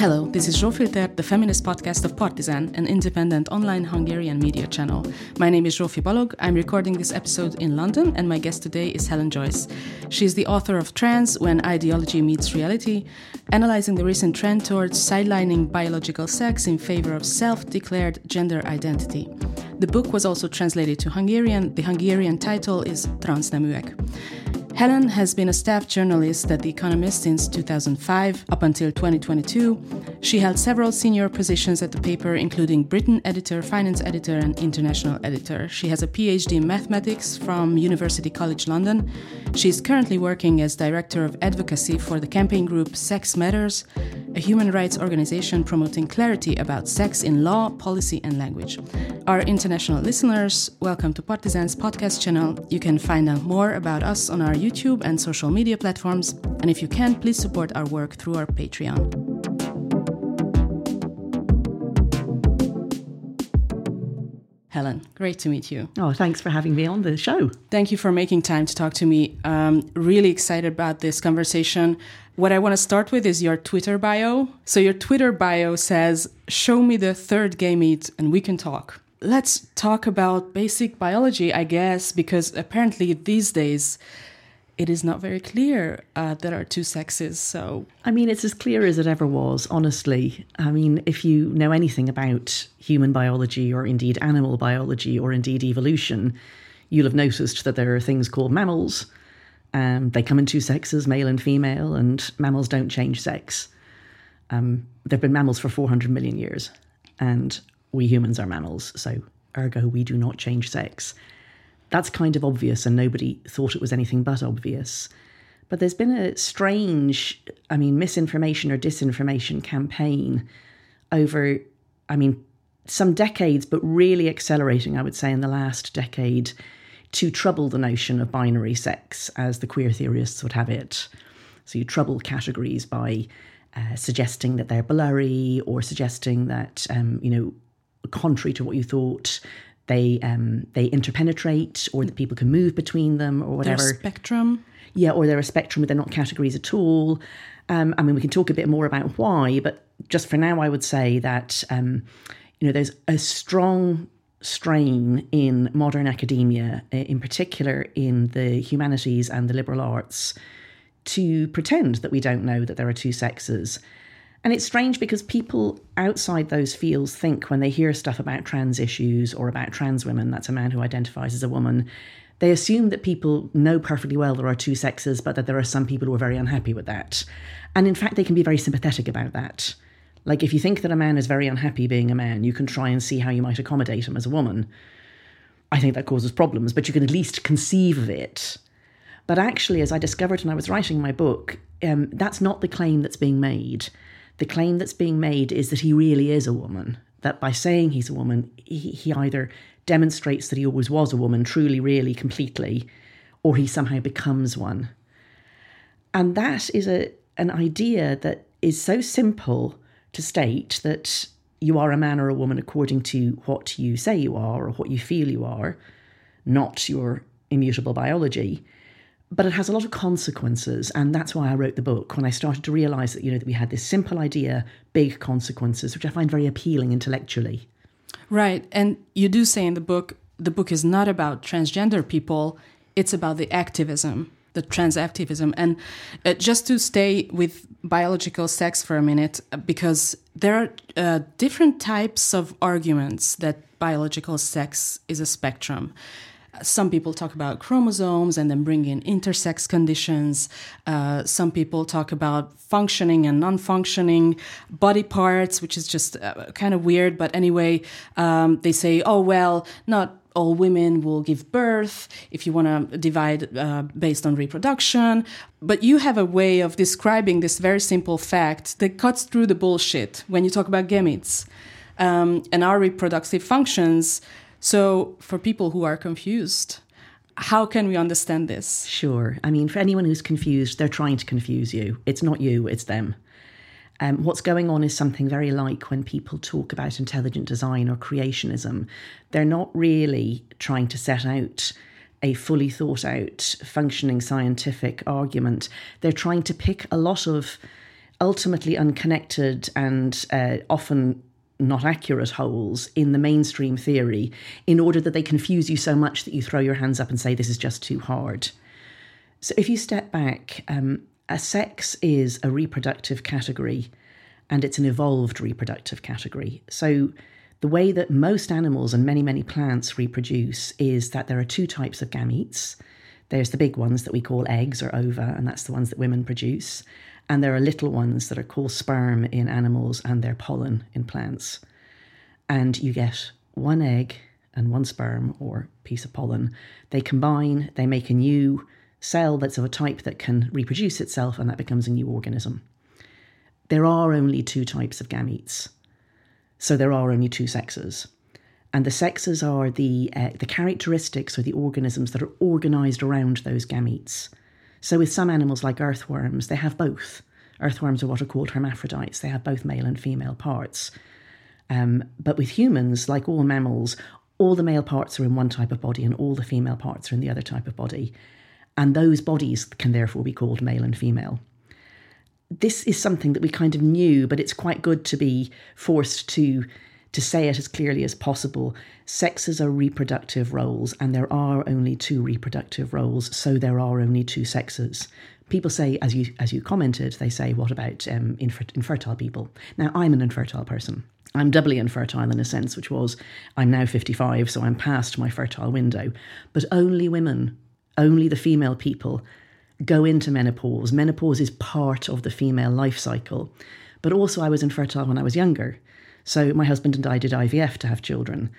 Hello, this is Zsófilter, the feminist podcast of Partizan, an independent online Hungarian media channel. My name is Zsófi Balog. I'm recording this episode in London, and my guest today is Helen Joyce. She's the author of Trans When Ideology Meets Reality, analyzing the recent trend towards sidelining biological sex in favor of self declared gender identity. The book was also translated to Hungarian. The Hungarian title is Transzneműek. Helen has been a staff journalist at The Economist since 2005 up until 2022. She held several senior positions at the paper, including Britain editor, finance editor, and international editor. She has a PhD in mathematics from University College London. She is currently working as director of advocacy for the campaign group Sex Matters, a human rights organization promoting clarity about sex in law, policy, and language. Our international listeners, welcome to Partizan's podcast channel. You can find out more about us on our YouTube and social media platforms. And if you can, please support our work through our Patreon. Helen, great to meet you. Oh, thanks for having me on the show. Thank you for making time to talk to me. Um, really excited about this conversation. What I want to start with is your Twitter bio. So, your Twitter bio says, Show me the third gamete and we can talk. Let's talk about basic biology, I guess, because apparently these days it is not very clear uh, there are two sexes. So, I mean, it's as clear as it ever was, honestly. I mean, if you know anything about human biology or indeed animal biology or indeed evolution, you'll have noticed that there are things called mammals. Um, they come in two sexes, male and female, and mammals don't change sex. Um, there have been mammals for 400 million years, and we humans are mammals, so ergo, we do not change sex. That's kind of obvious, and nobody thought it was anything but obvious. But there's been a strange, I mean, misinformation or disinformation campaign over, I mean, some decades, but really accelerating, I would say, in the last decade to trouble the notion of binary sex, as the queer theorists would have it. So you trouble categories by uh, suggesting that they're blurry or suggesting that, um, you know, contrary to what you thought, they um, they interpenetrate or that people can move between them or whatever. They're spectrum. Yeah, or they're a spectrum, but they're not categories at all. Um, I mean, we can talk a bit more about why, but just for now, I would say that um, you know there's a strong strain in modern academia, in particular in the humanities and the liberal arts, to pretend that we don't know that there are two sexes and it's strange because people outside those fields think when they hear stuff about trans issues or about trans women, that's a man who identifies as a woman, they assume that people know perfectly well there are two sexes, but that there are some people who are very unhappy with that. And in fact, they can be very sympathetic about that. Like, if you think that a man is very unhappy being a man, you can try and see how you might accommodate him as a woman. I think that causes problems, but you can at least conceive of it. But actually, as I discovered when I was writing my book, um, that's not the claim that's being made the claim that's being made is that he really is a woman, that by saying he's a woman, he, he either demonstrates that he always was a woman, truly, really, completely, or he somehow becomes one. And that is a an idea that is so simple to state that you are a man or a woman according to what you say you are or what you feel you are, not your immutable biology but it has a lot of consequences and that's why i wrote the book when i started to realize that you know that we had this simple idea big consequences which i find very appealing intellectually. Right and you do say in the book the book is not about transgender people it's about the activism the trans activism and uh, just to stay with biological sex for a minute because there are uh, different types of arguments that biological sex is a spectrum some people talk about chromosomes and then bring in intersex conditions. Uh, some people talk about functioning and non functioning body parts, which is just uh, kind of weird. But anyway, um, they say, oh, well, not all women will give birth if you want to divide uh, based on reproduction. But you have a way of describing this very simple fact that cuts through the bullshit when you talk about gametes um, and our reproductive functions. So, for people who are confused, how can we understand this? Sure. I mean, for anyone who's confused, they're trying to confuse you. It's not you, it's them. Um, what's going on is something very like when people talk about intelligent design or creationism. They're not really trying to set out a fully thought out, functioning scientific argument. They're trying to pick a lot of ultimately unconnected and uh, often not accurate holes in the mainstream theory in order that they confuse you so much that you throw your hands up and say, This is just too hard. So if you step back, um, a sex is a reproductive category and it's an evolved reproductive category. So the way that most animals and many, many plants reproduce is that there are two types of gametes. There's the big ones that we call eggs or ova, and that's the ones that women produce. And there are little ones that are called sperm in animals and they're pollen in plants. And you get one egg and one sperm or piece of pollen. They combine, they make a new cell that's of a type that can reproduce itself, and that becomes a new organism. There are only two types of gametes. So there are only two sexes. And the sexes are the, uh, the characteristics or the organisms that are organized around those gametes. So with some animals like earthworms, they have both. Earthworms are what are called hermaphrodites, they have both male and female parts. Um, but with humans, like all mammals, all the male parts are in one type of body and all the female parts are in the other type of body. And those bodies can therefore be called male and female this is something that we kind of knew, but it's quite good to be forced to to say it as clearly as possible. Sexes are reproductive roles, and there are only two reproductive roles, so there are only two sexes. People say, as you as you commented, they say, "What about um, infer- infertile people?" Now, I'm an infertile person. I'm doubly infertile in a sense, which was I'm now 55, so I'm past my fertile window. But only women, only the female people go into menopause. Menopause is part of the female life cycle. But also, I was infertile when I was younger. So, my husband and I did IVF to have children.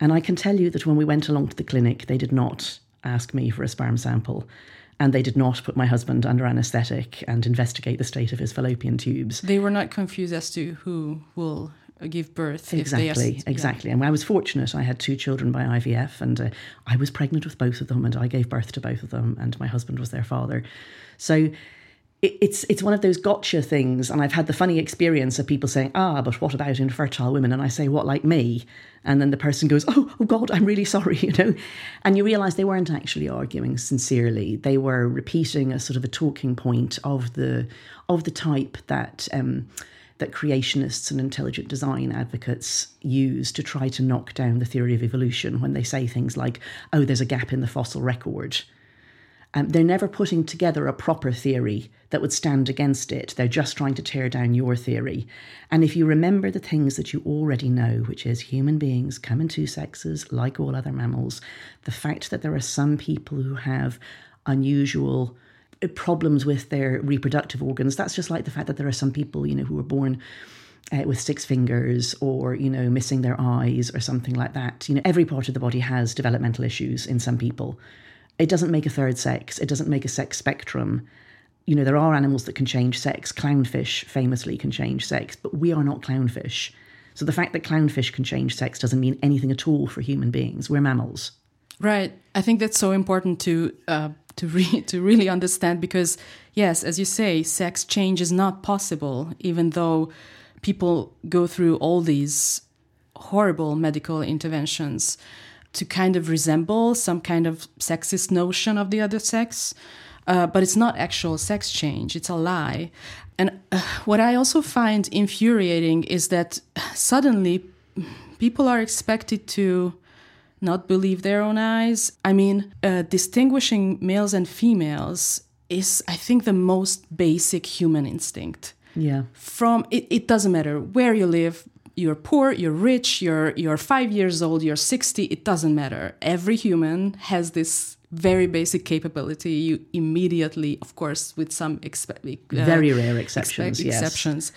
And I can tell you that when we went along to the clinic, they did not ask me for a sperm sample. And they did not put my husband under anaesthetic and investigate the state of his fallopian tubes. They were not confused as to who will give birth. Exactly, exactly. And I was fortunate. I had two children by IVF, and uh, I was pregnant with both of them, and I gave birth to both of them, and my husband was their father. So it's it's one of those gotcha things. And I've had the funny experience of people saying, "Ah, but what about infertile women?" And I say, "What, like me?" And then the person goes, "Oh, oh God, I'm really sorry," you know. And you realise they weren't actually arguing sincerely. They were repeating a sort of a talking point of the of the type that. Um, that creationists and intelligent design advocates use to try to knock down the theory of evolution when they say things like, oh, there's a gap in the fossil record. Um, they're never putting together a proper theory that would stand against it. They're just trying to tear down your theory. And if you remember the things that you already know, which is human beings come in two sexes like all other mammals, the fact that there are some people who have unusual problems with their reproductive organs. That's just like the fact that there are some people, you know, who were born uh, with six fingers or, you know, missing their eyes or something like that. You know, every part of the body has developmental issues in some people. It doesn't make a third sex, it doesn't make a sex spectrum. You know, there are animals that can change sex. Clownfish famously can change sex, but we are not clownfish. So the fact that clownfish can change sex doesn't mean anything at all for human beings. We're mammals. Right. I think that's so important to uh, to re- to really understand because yes, as you say, sex change is not possible, even though people go through all these horrible medical interventions to kind of resemble some kind of sexist notion of the other sex. Uh, but it's not actual sex change, it's a lie. And uh, what I also find infuriating is that suddenly people are expected to not believe their own eyes. I mean, uh, distinguishing males and females is, I think, the most basic human instinct. Yeah. From it, it doesn't matter where you live. You're poor, you're rich, you're you're five years old, you're sixty. It doesn't matter. Every human has this very basic capability. You immediately, of course, with some expe- uh, very rare exceptions, yes. exceptions.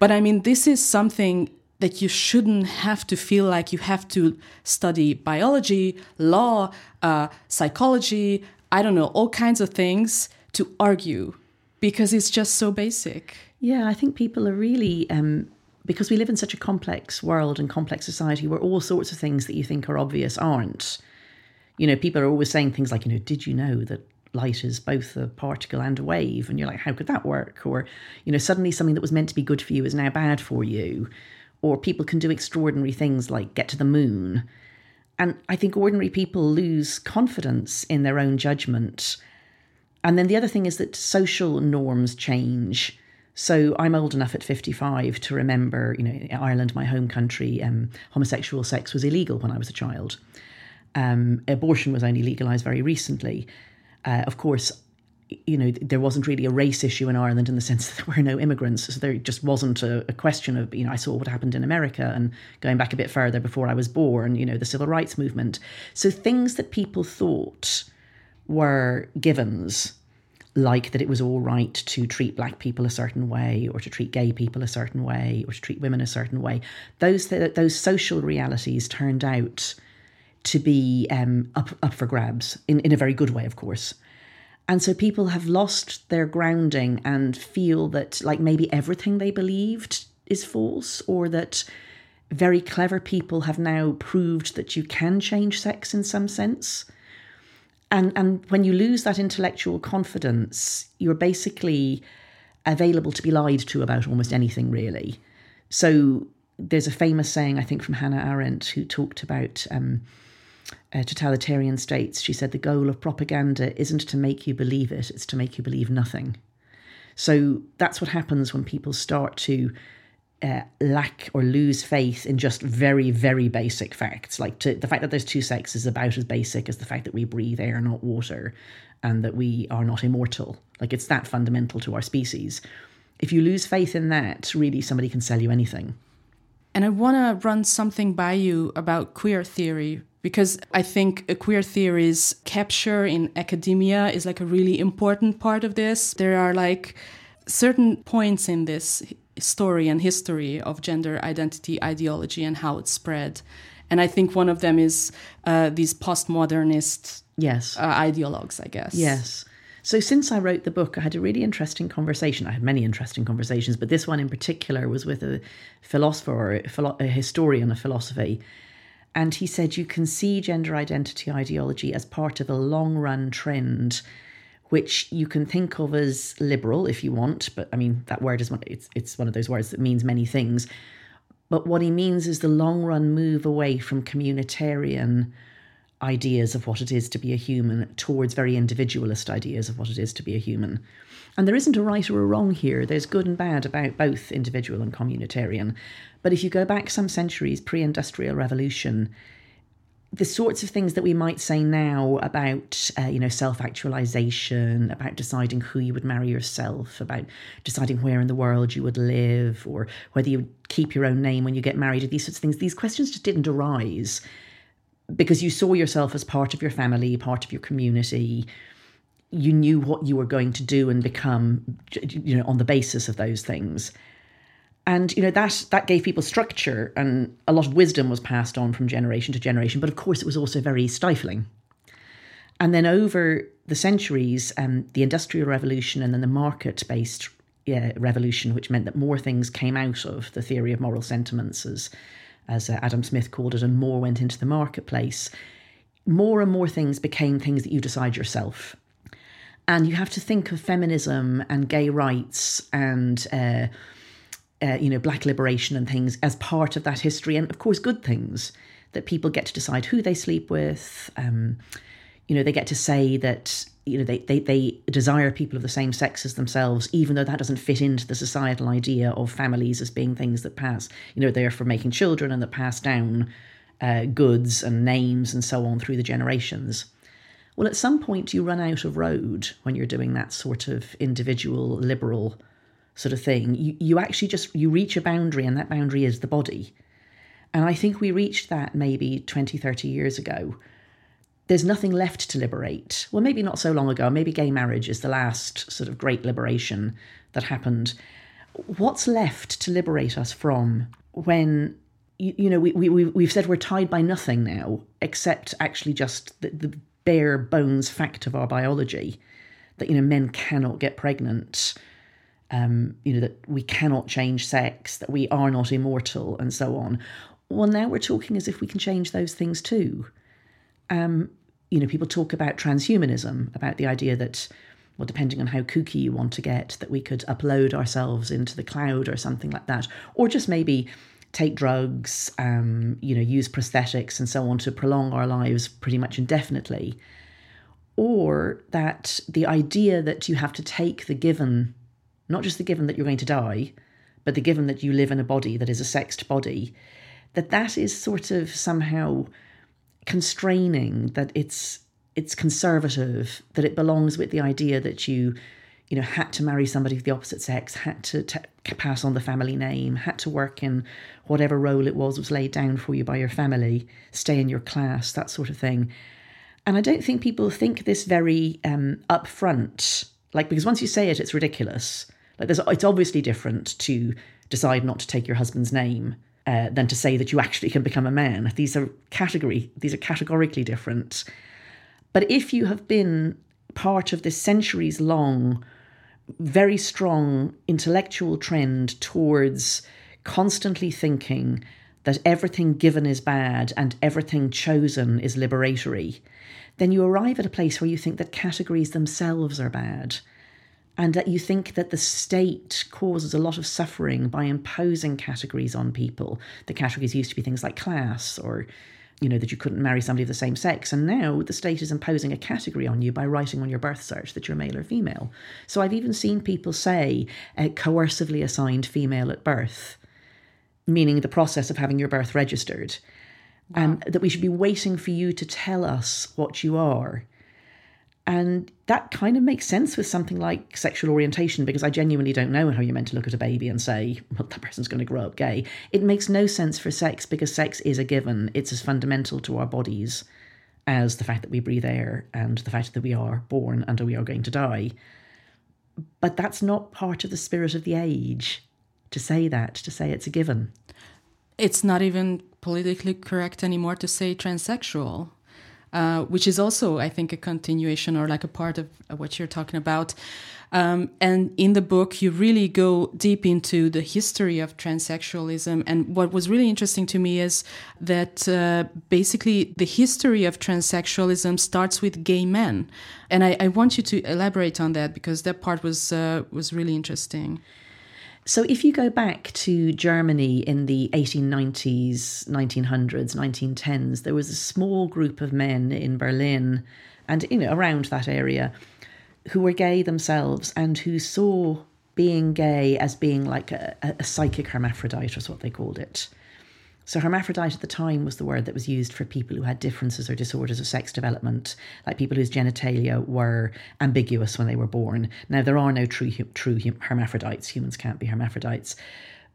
But I mean, this is something that you shouldn't have to feel like you have to study biology, law, uh, psychology, I don't know, all kinds of things to argue because it's just so basic. Yeah, I think people are really, um, because we live in such a complex world and complex society where all sorts of things that you think are obvious aren't. You know, people are always saying things like, you know, did you know that light is both a particle and a wave? And you're like, how could that work? Or, you know, suddenly something that was meant to be good for you is now bad for you or people can do extraordinary things like get to the moon. And I think ordinary people lose confidence in their own judgment. And then the other thing is that social norms change. So I'm old enough at 55 to remember, you know, Ireland, my home country, um, homosexual sex was illegal when I was a child. Um, abortion was only legalised very recently. Uh, of course, you know, there wasn't really a race issue in Ireland in the sense that there were no immigrants. So there just wasn't a, a, question of, you know, I saw what happened in America and going back a bit further before I was born, you know, the civil rights movement. So things that people thought were givens, like that it was all right to treat black people a certain way or to treat gay people a certain way or to treat women a certain way, those, those social realities turned out to be um, up, up for grabs in, in a very good way, of course. And so people have lost their grounding and feel that, like, maybe everything they believed is false, or that very clever people have now proved that you can change sex in some sense. And, and when you lose that intellectual confidence, you're basically available to be lied to about almost anything, really. So there's a famous saying, I think, from Hannah Arendt, who talked about. Um, uh, totalitarian states, she said the goal of propaganda isn't to make you believe it, it's to make you believe nothing. So that's what happens when people start to uh, lack or lose faith in just very, very basic facts. Like to, the fact that there's two sexes is about as basic as the fact that we breathe air, not water, and that we are not immortal. Like it's that fundamental to our species. If you lose faith in that, really somebody can sell you anything. And I want to run something by you about queer theory because I think queer theory's capture in academia is like a really important part of this. There are like certain points in this story and history of gender identity ideology and how it spread. And I think one of them is uh, these postmodernist yes uh, ideologues, I guess. Yes. So since I wrote the book, I had a really interesting conversation. I had many interesting conversations, but this one in particular was with a philosopher, or a historian of philosophy, and he said, You can see gender identity ideology as part of a long run trend, which you can think of as liberal if you want. But I mean, that word is one, it's, it's one of those words that means many things. But what he means is the long run move away from communitarian ideas of what it is to be a human towards very individualist ideas of what it is to be a human. And there isn't a right or a wrong here. There's good and bad about both individual and communitarian. But if you go back some centuries, pre industrial revolution, the sorts of things that we might say now about uh, you know self-actualization about deciding who you would marry yourself about deciding where in the world you would live or whether you would keep your own name when you get married or these sorts of things these questions just didn't arise because you saw yourself as part of your family part of your community. You knew what you were going to do and become you know on the basis of those things and you know that that gave people structure and a lot of wisdom was passed on from generation to generation. But of course it was also very stifling. And then over the centuries um, the industrial revolution and then the market based yeah, revolution which meant that more things came out of the theory of moral sentiments as as uh, adam smith called it and more went into the marketplace more and more things became things that you decide yourself. And you have to think of feminism and gay rights and uh, uh, you know, black liberation and things as part of that history, and of course, good things that people get to decide who they sleep with. Um, you know, they get to say that you know they, they they desire people of the same sex as themselves, even though that doesn't fit into the societal idea of families as being things that pass. You know, they're for making children and that pass down uh, goods and names and so on through the generations. Well, at some point, you run out of road when you're doing that sort of individual liberal sort of thing, you, you actually just you reach a boundary and that boundary is the body. And I think we reached that maybe 20, 30 years ago. There's nothing left to liberate. Well, maybe not so long ago. Maybe gay marriage is the last sort of great liberation that happened. What's left to liberate us from when you, you know we, we, we've said we're tied by nothing now except actually just the, the bare bones fact of our biology that you know men cannot get pregnant um, you know, that we cannot change sex, that we are not immortal, and so on. Well, now we're talking as if we can change those things too. Um, you know, people talk about transhumanism, about the idea that, well, depending on how kooky you want to get, that we could upload ourselves into the cloud or something like that, or just maybe take drugs, um, you know, use prosthetics and so on to prolong our lives pretty much indefinitely. Or that the idea that you have to take the given not just the given that you're going to die, but the given that you live in a body that is a sexed body, that that is sort of somehow constraining, that it's it's conservative, that it belongs with the idea that you, you know, had to marry somebody of the opposite sex, had to t- pass on the family name, had to work in whatever role it was was laid down for you by your family, stay in your class, that sort of thing. And I don't think people think this very um, upfront, like because once you say it, it's ridiculous. Like there's, it's obviously different to decide not to take your husband's name uh, than to say that you actually can become a man. These are category, these are categorically different. But if you have been part of this centuries long, very strong intellectual trend towards constantly thinking that everything given is bad and everything chosen is liberatory, then you arrive at a place where you think that categories themselves are bad and that you think that the state causes a lot of suffering by imposing categories on people. The categories used to be things like class or you know, that you couldn't marry somebody of the same sex. And now the state is imposing a category on you by writing on your birth cert that you're male or female. So I've even seen people say uh, coercively assigned female at birth, meaning the process of having your birth registered. Wow. Um, that we should be waiting for you to tell us what you are. And that kind of makes sense with something like sexual orientation because I genuinely don't know how you're meant to look at a baby and say, well, that person's going to grow up gay. It makes no sense for sex because sex is a given. It's as fundamental to our bodies as the fact that we breathe air and the fact that we are born and we are going to die. But that's not part of the spirit of the age to say that, to say it's a given. It's not even politically correct anymore to say transsexual. Uh, which is also, I think, a continuation or like a part of what you're talking about. Um, and in the book, you really go deep into the history of transsexualism. And what was really interesting to me is that uh, basically the history of transsexualism starts with gay men. And I, I want you to elaborate on that because that part was uh, was really interesting. So, if you go back to Germany in the 1890s, 1900s, 1910s, there was a small group of men in Berlin and you know around that area who were gay themselves and who saw being gay as being like a, a psychic hermaphrodite, was what they called it. So, hermaphrodite at the time was the word that was used for people who had differences or disorders of sex development, like people whose genitalia were ambiguous when they were born. Now, there are no true, true hermaphrodites, humans can't be hermaphrodites,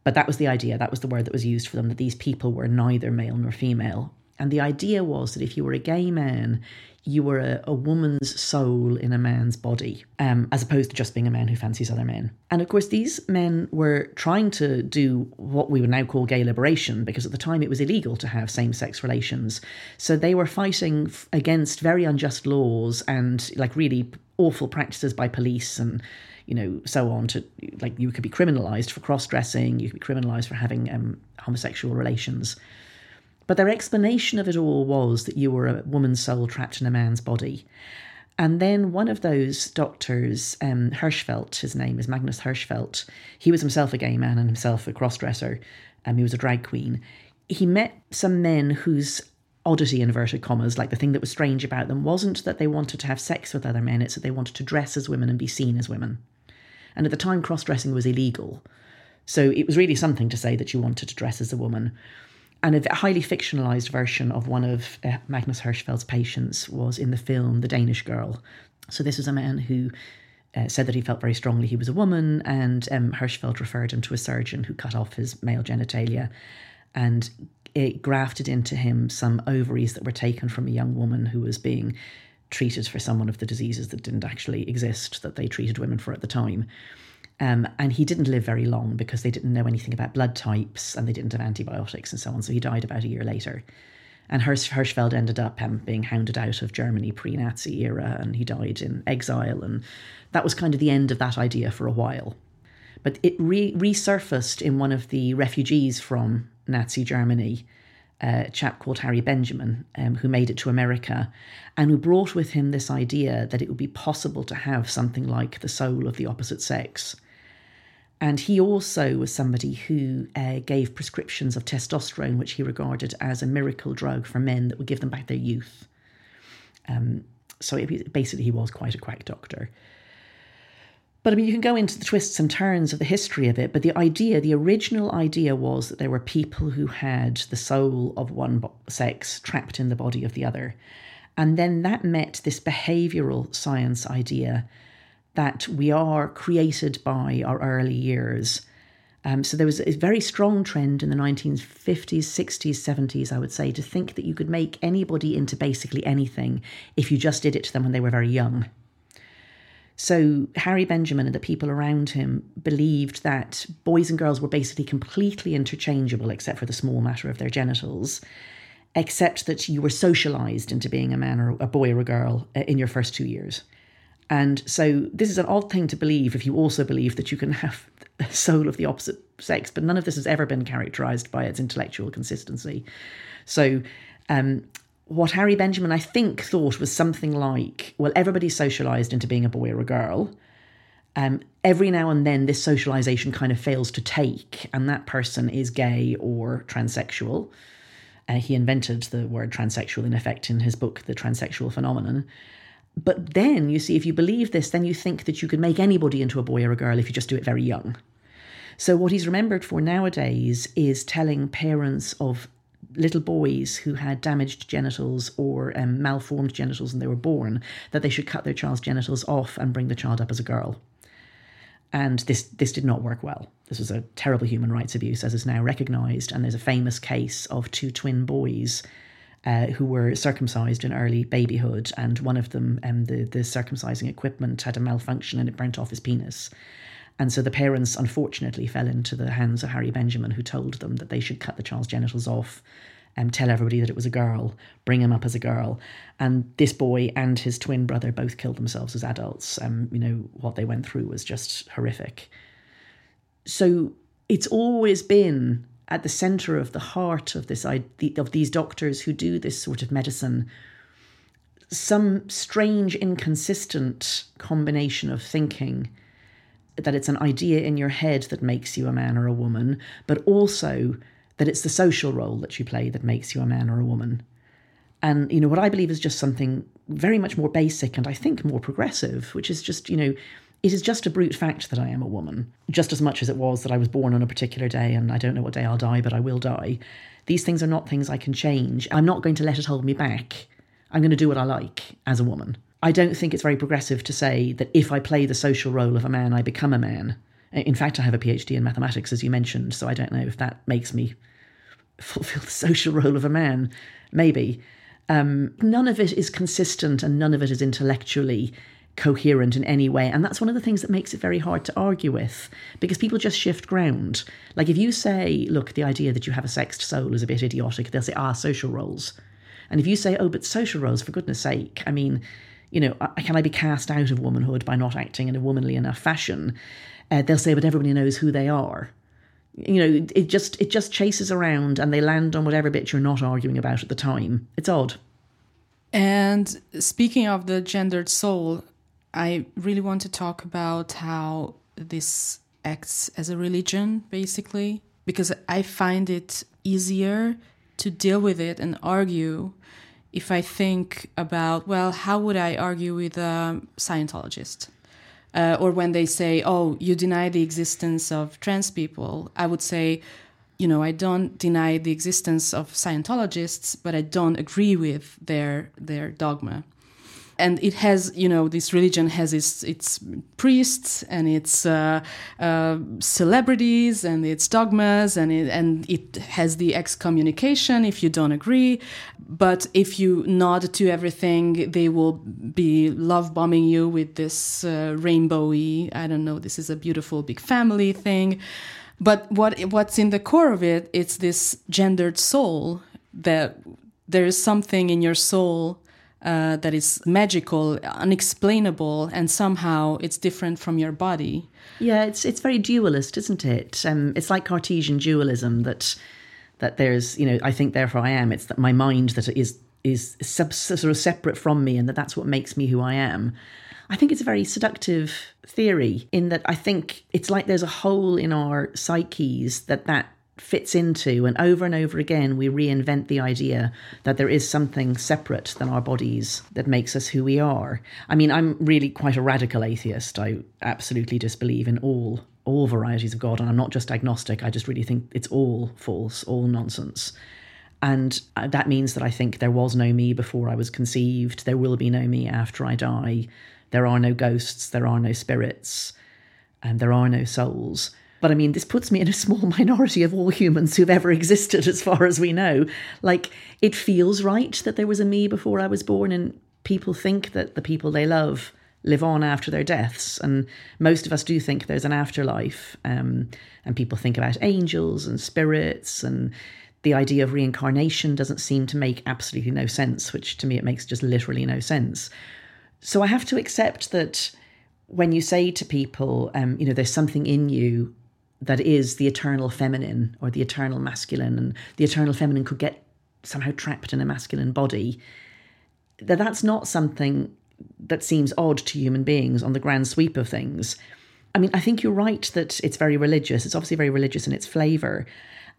but that was the idea, that was the word that was used for them, that these people were neither male nor female. And the idea was that if you were a gay man, you were a, a woman's soul in a man's body, um, as opposed to just being a man who fancies other men. And of course, these men were trying to do what we would now call gay liberation, because at the time it was illegal to have same sex relations. So they were fighting f- against very unjust laws and like really awful practices by police and you know, so on to like you could be criminalized for cross dressing, you could be criminalized for having um, homosexual relations. But their explanation of it all was that you were a woman's soul trapped in a man's body. And then one of those doctors, um, Hirschfeld, his name is Magnus Hirschfeld, he was himself a gay man and himself a crossdresser. Um, he was a drag queen. He met some men whose oddity, inverted commas, like the thing that was strange about them, wasn't that they wanted to have sex with other men, it's that they wanted to dress as women and be seen as women. And at the time, cross dressing was illegal. So it was really something to say that you wanted to dress as a woman. And a highly fictionalized version of one of uh, Magnus Hirschfeld's patients was in the film The Danish Girl. So this was a man who uh, said that he felt very strongly he was a woman, and um, Hirschfeld referred him to a surgeon who cut off his male genitalia and it grafted into him some ovaries that were taken from a young woman who was being treated for some one of the diseases that didn't actually exist that they treated women for at the time. Um, and he didn't live very long because they didn't know anything about blood types and they didn't have antibiotics and so on. So he died about a year later. And Hirsch, Hirschfeld ended up um, being hounded out of Germany pre Nazi era and he died in exile. And that was kind of the end of that idea for a while. But it re- resurfaced in one of the refugees from Nazi Germany, uh, a chap called Harry Benjamin, um, who made it to America and who brought with him this idea that it would be possible to have something like the soul of the opposite sex and he also was somebody who uh, gave prescriptions of testosterone, which he regarded as a miracle drug for men that would give them back their youth. Um, so it, basically, he was quite a quack doctor. But I mean, you can go into the twists and turns of the history of it, but the idea, the original idea was that there were people who had the soul of one sex trapped in the body of the other. And then that met this behavioral science idea that we are created by our early years. Um, so there was a very strong trend in the 1950s, 60s, 70s, I would say, to think that you could make anybody into basically anything if you just did it to them when they were very young. So Harry Benjamin and the people around him believed that boys and girls were basically completely interchangeable, except for the small matter of their genitals, except that you were socialized into being a man or a boy or a girl uh, in your first two years. And so this is an odd thing to believe if you also believe that you can have a soul of the opposite sex, but none of this has ever been characterized by its intellectual consistency. So um, what Harry Benjamin, I think, thought was something like well, everybody's socialized into being a boy or a girl. Um, every now and then, this socialization kind of fails to take, and that person is gay or transsexual. Uh, he invented the word transsexual, in effect, in his book, The Transsexual Phenomenon. But then, you see, if you believe this, then you think that you could make anybody into a boy or a girl if you just do it very young. So, what he's remembered for nowadays is telling parents of little boys who had damaged genitals or um, malformed genitals when they were born that they should cut their child's genitals off and bring the child up as a girl. And this this did not work well. This was a terrible human rights abuse, as is now recognised. And there's a famous case of two twin boys uh, who were circumcised in early babyhood, and one of them, um, the the circumcising equipment had a malfunction and it burnt off his penis. And so the parents, unfortunately, fell into the hands of Harry Benjamin, who told them that they should cut the child's genitals off and um, tell everybody that it was a girl, bring him up as a girl. And this boy and his twin brother both killed themselves as adults. Um, you know, what they went through was just horrific. So it's always been at the center of the heart of this of these doctors who do this sort of medicine some strange inconsistent combination of thinking that it's an idea in your head that makes you a man or a woman, but also that it's the social role that you play that makes you a man or a woman. And, you know, what I believe is just something very much more basic and I think more progressive, which is just, you know, it is just a brute fact that I am a woman, just as much as it was that I was born on a particular day and I don't know what day I'll die, but I will die. These things are not things I can change. I'm not going to let it hold me back. I'm going to do what I like as a woman. I don't think it's very progressive to say that if I play the social role of a man, I become a man. In fact, I have a PhD in mathematics, as you mentioned, so I don't know if that makes me fulfill the social role of a man. Maybe. Um, none of it is consistent and none of it is intellectually coherent in any way. And that's one of the things that makes it very hard to argue with because people just shift ground. Like if you say, look, the idea that you have a sexed soul is a bit idiotic, they'll say, ah, social roles. And if you say, oh, but social roles, for goodness sake, I mean, you know, can I be cast out of womanhood by not acting in a womanly enough fashion? Uh, they'll say, but everybody knows who they are. You know, it just it just chases around, and they land on whatever bit you're not arguing about at the time. It's odd. And speaking of the gendered soul, I really want to talk about how this acts as a religion, basically, because I find it easier to deal with it and argue if I think about, well, how would I argue with a Scientologist? Uh, or when they say, oh, you deny the existence of trans people, I would say, you know, I don't deny the existence of Scientologists, but I don't agree with their their dogma and it has you know this religion has its its priests and its uh, uh, celebrities and its dogmas and it, and it has the excommunication if you don't agree. But if you nod to everything they will be love bombing you with this uh, rainbowy i don't know this is a beautiful big family thing. But what what's in the core of it it's this gendered soul that there is something in your soul uh, that is magical, unexplainable, and somehow it's different from your body. Yeah, it's it's very dualist, isn't it? Um, it's like Cartesian dualism that that there's you know I think therefore I am. It's that my mind that is is sub, sort of separate from me, and that that's what makes me who I am. I think it's a very seductive theory in that I think it's like there's a hole in our psyches that that fits into. And over and over again, we reinvent the idea that there is something separate than our bodies that makes us who we are. I mean, I'm really quite a radical atheist. I absolutely disbelieve in all all varieties of God, and I'm not just agnostic. I just really think it's all false, all nonsense. And uh, that means that I think there was no me before I was conceived. There will be no me after I die. There are no ghosts. There are no spirits. And there are no souls. But I mean, this puts me in a small minority of all humans who've ever existed, as far as we know. Like, it feels right that there was a me before I was born, and people think that the people they love live on after their deaths. And most of us do think there's an afterlife. Um, and people think about angels and spirits, and the idea of reincarnation doesn't seem to make absolutely no sense, which to me it makes just literally no sense. So I have to accept that when you say to people, um, you know, there's something in you that is the eternal feminine or the eternal masculine, and the eternal feminine could get somehow trapped in a masculine body, that that's not something that seems odd to human beings on the grand sweep of things. I mean, I think you're right that it's very religious. It's obviously very religious in its flavour.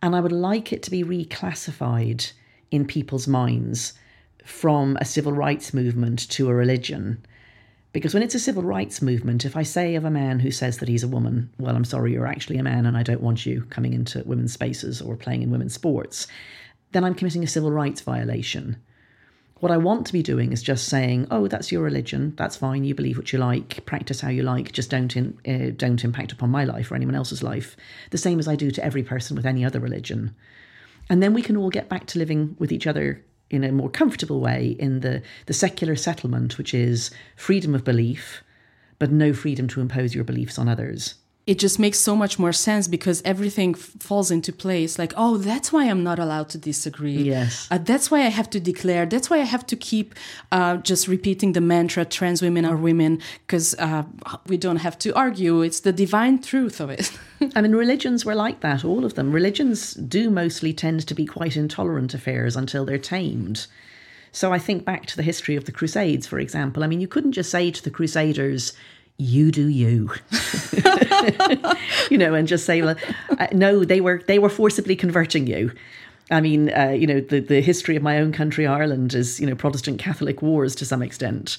And I would like it to be reclassified in people's minds from a civil rights movement to a religion. Because when it's a civil rights movement, if I say of a man who says that he's a woman, well, I'm sorry, you're actually a man and I don't want you coming into women's spaces or playing in women's sports, then I'm committing a civil rights violation. What I want to be doing is just saying, "Oh, that's your religion. That's fine. You believe what you like. Practice how you like. Just don't in, uh, don't impact upon my life or anyone else's life." The same as I do to every person with any other religion, and then we can all get back to living with each other in a more comfortable way in the, the secular settlement, which is freedom of belief, but no freedom to impose your beliefs on others it just makes so much more sense because everything f- falls into place. Like oh that's why i'm not allowed to disagree. Yes. Uh, that's why i have to declare. That's why i have to keep uh, just repeating the mantra trans women are women because uh, we don't have to argue. It's the divine truth of it. I mean religions were like that all of them. Religions do mostly tend to be quite intolerant affairs until they're tamed. So I think back to the history of the Crusades, for example. I mean, you couldn't just say to the Crusaders, you do you you know and just say well uh, no they were they were forcibly converting you i mean uh, you know the the history of my own country ireland is you know protestant catholic wars to some extent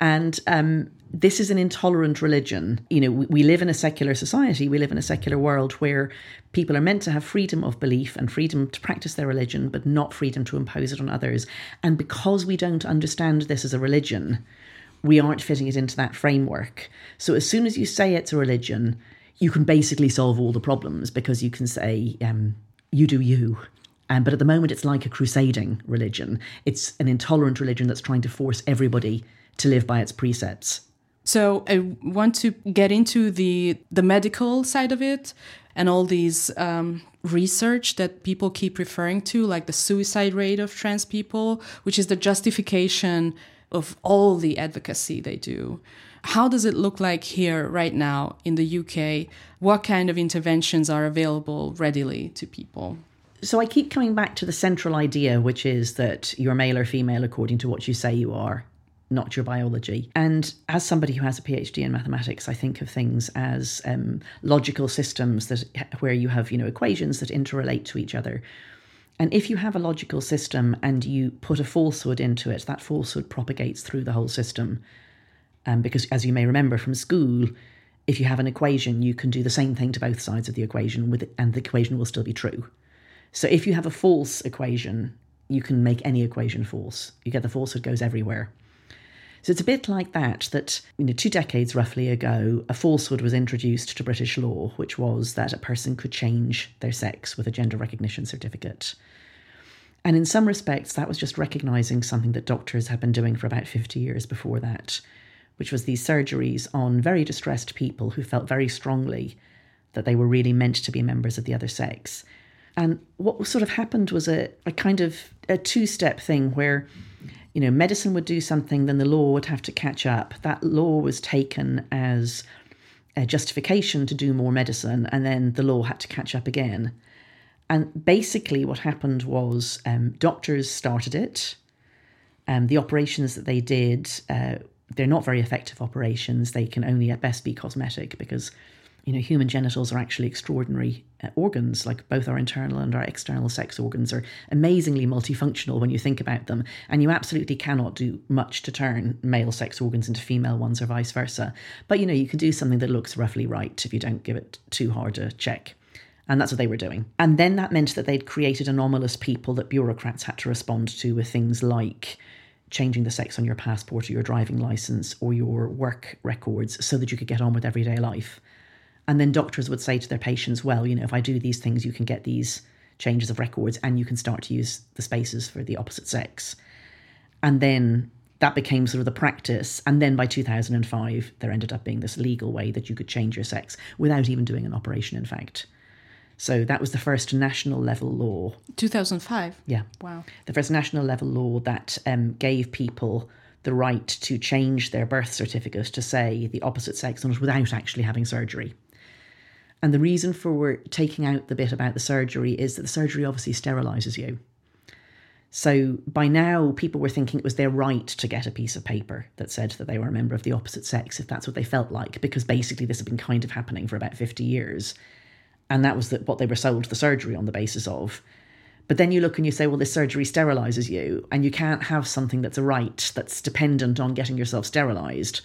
and um, this is an intolerant religion. You know, we, we live in a secular society, we live in a secular world where people are meant to have freedom of belief and freedom to practice their religion, but not freedom to impose it on others. And because we don't understand this as a religion, we aren't fitting it into that framework. So as soon as you say it's a religion, you can basically solve all the problems because you can say, um, you do you. Um, but at the moment, it's like a crusading religion. It's an intolerant religion that's trying to force everybody to live by its precepts. So I want to get into the the medical side of it and all these um, research that people keep referring to, like the suicide rate of trans people, which is the justification of all the advocacy they do. How does it look like here right now in the UK? What kind of interventions are available readily to people? So I keep coming back to the central idea, which is that you're male or female according to what you say you are, not your biology. And as somebody who has a PhD in mathematics, I think of things as um, logical systems that where you have you know equations that interrelate to each other. And if you have a logical system and you put a falsehood into it, that falsehood propagates through the whole system. Um, because, as you may remember from school, if you have an equation, you can do the same thing to both sides of the equation, with it, and the equation will still be true. So, if you have a false equation, you can make any equation false. You get the falsehood goes everywhere. So it's a bit like that, that, you know, two decades roughly ago, a falsehood was introduced to British law, which was that a person could change their sex with a gender recognition certificate. And in some respects, that was just recognizing something that doctors had been doing for about 50 years before that, which was these surgeries on very distressed people who felt very strongly that they were really meant to be members of the other sex. And what sort of happened was a, a kind of a two step thing where, you know, medicine would do something, then the law would have to catch up. That law was taken as a justification to do more medicine, and then the law had to catch up again. And basically, what happened was um, doctors started it. Um, the operations that they did, uh, they're not very effective operations. They can only at best be cosmetic because you know, human genitals are actually extraordinary uh, organs, like both our internal and our external sex organs are amazingly multifunctional when you think about them. And you absolutely cannot do much to turn male sex organs into female ones or vice versa. But, you know, you can do something that looks roughly right if you don't give it too hard a check. And that's what they were doing. And then that meant that they'd created anomalous people that bureaucrats had to respond to with things like changing the sex on your passport or your driving license or your work records so that you could get on with everyday life. And then doctors would say to their patients, well, you know, if I do these things, you can get these changes of records and you can start to use the spaces for the opposite sex. And then that became sort of the practice. And then by 2005, there ended up being this legal way that you could change your sex without even doing an operation, in fact. So that was the first national level law. 2005? Yeah. Wow. The first national level law that um, gave people the right to change their birth certificate to say the opposite sex without actually having surgery. And the reason for taking out the bit about the surgery is that the surgery obviously sterilizes you. So by now, people were thinking it was their right to get a piece of paper that said that they were a member of the opposite sex if that's what they felt like, because basically this had been kind of happening for about 50 years. And that was the, what they were sold the surgery on the basis of. But then you look and you say, well, this surgery sterilizes you, and you can't have something that's a right that's dependent on getting yourself sterilized.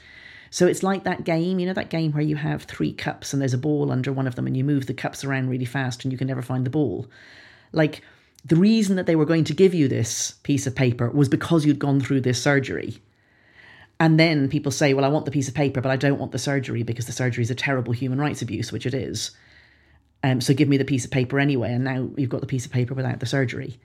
So it's like that game, you know, that game where you have three cups and there's a ball under one of them and you move the cups around really fast and you can never find the ball. Like the reason that they were going to give you this piece of paper was because you'd gone through this surgery. And then people say, well, I want the piece of paper, but I don't want the surgery because the surgery is a terrible human rights abuse, which it is. Um, so give me the piece of paper anyway. And now you've got the piece of paper without the surgery.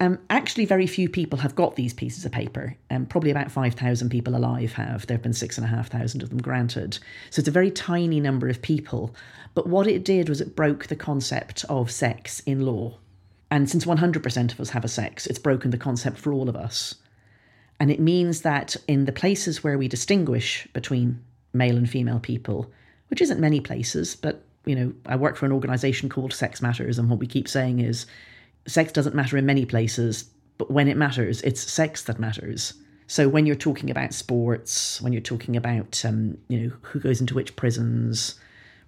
Um, actually, very few people have got these pieces of paper. Um, probably about 5,000 people alive have. There have been 6,500 of them granted. So it's a very tiny number of people. But what it did was it broke the concept of sex in law. And since 100% of us have a sex, it's broken the concept for all of us. And it means that in the places where we distinguish between male and female people, which isn't many places, but you know, I work for an organization called Sex Matters, and what we keep saying is sex doesn't matter in many places, but when it matters, it's sex that matters. So when you're talking about sports, when you're talking about um, you know who goes into which prisons,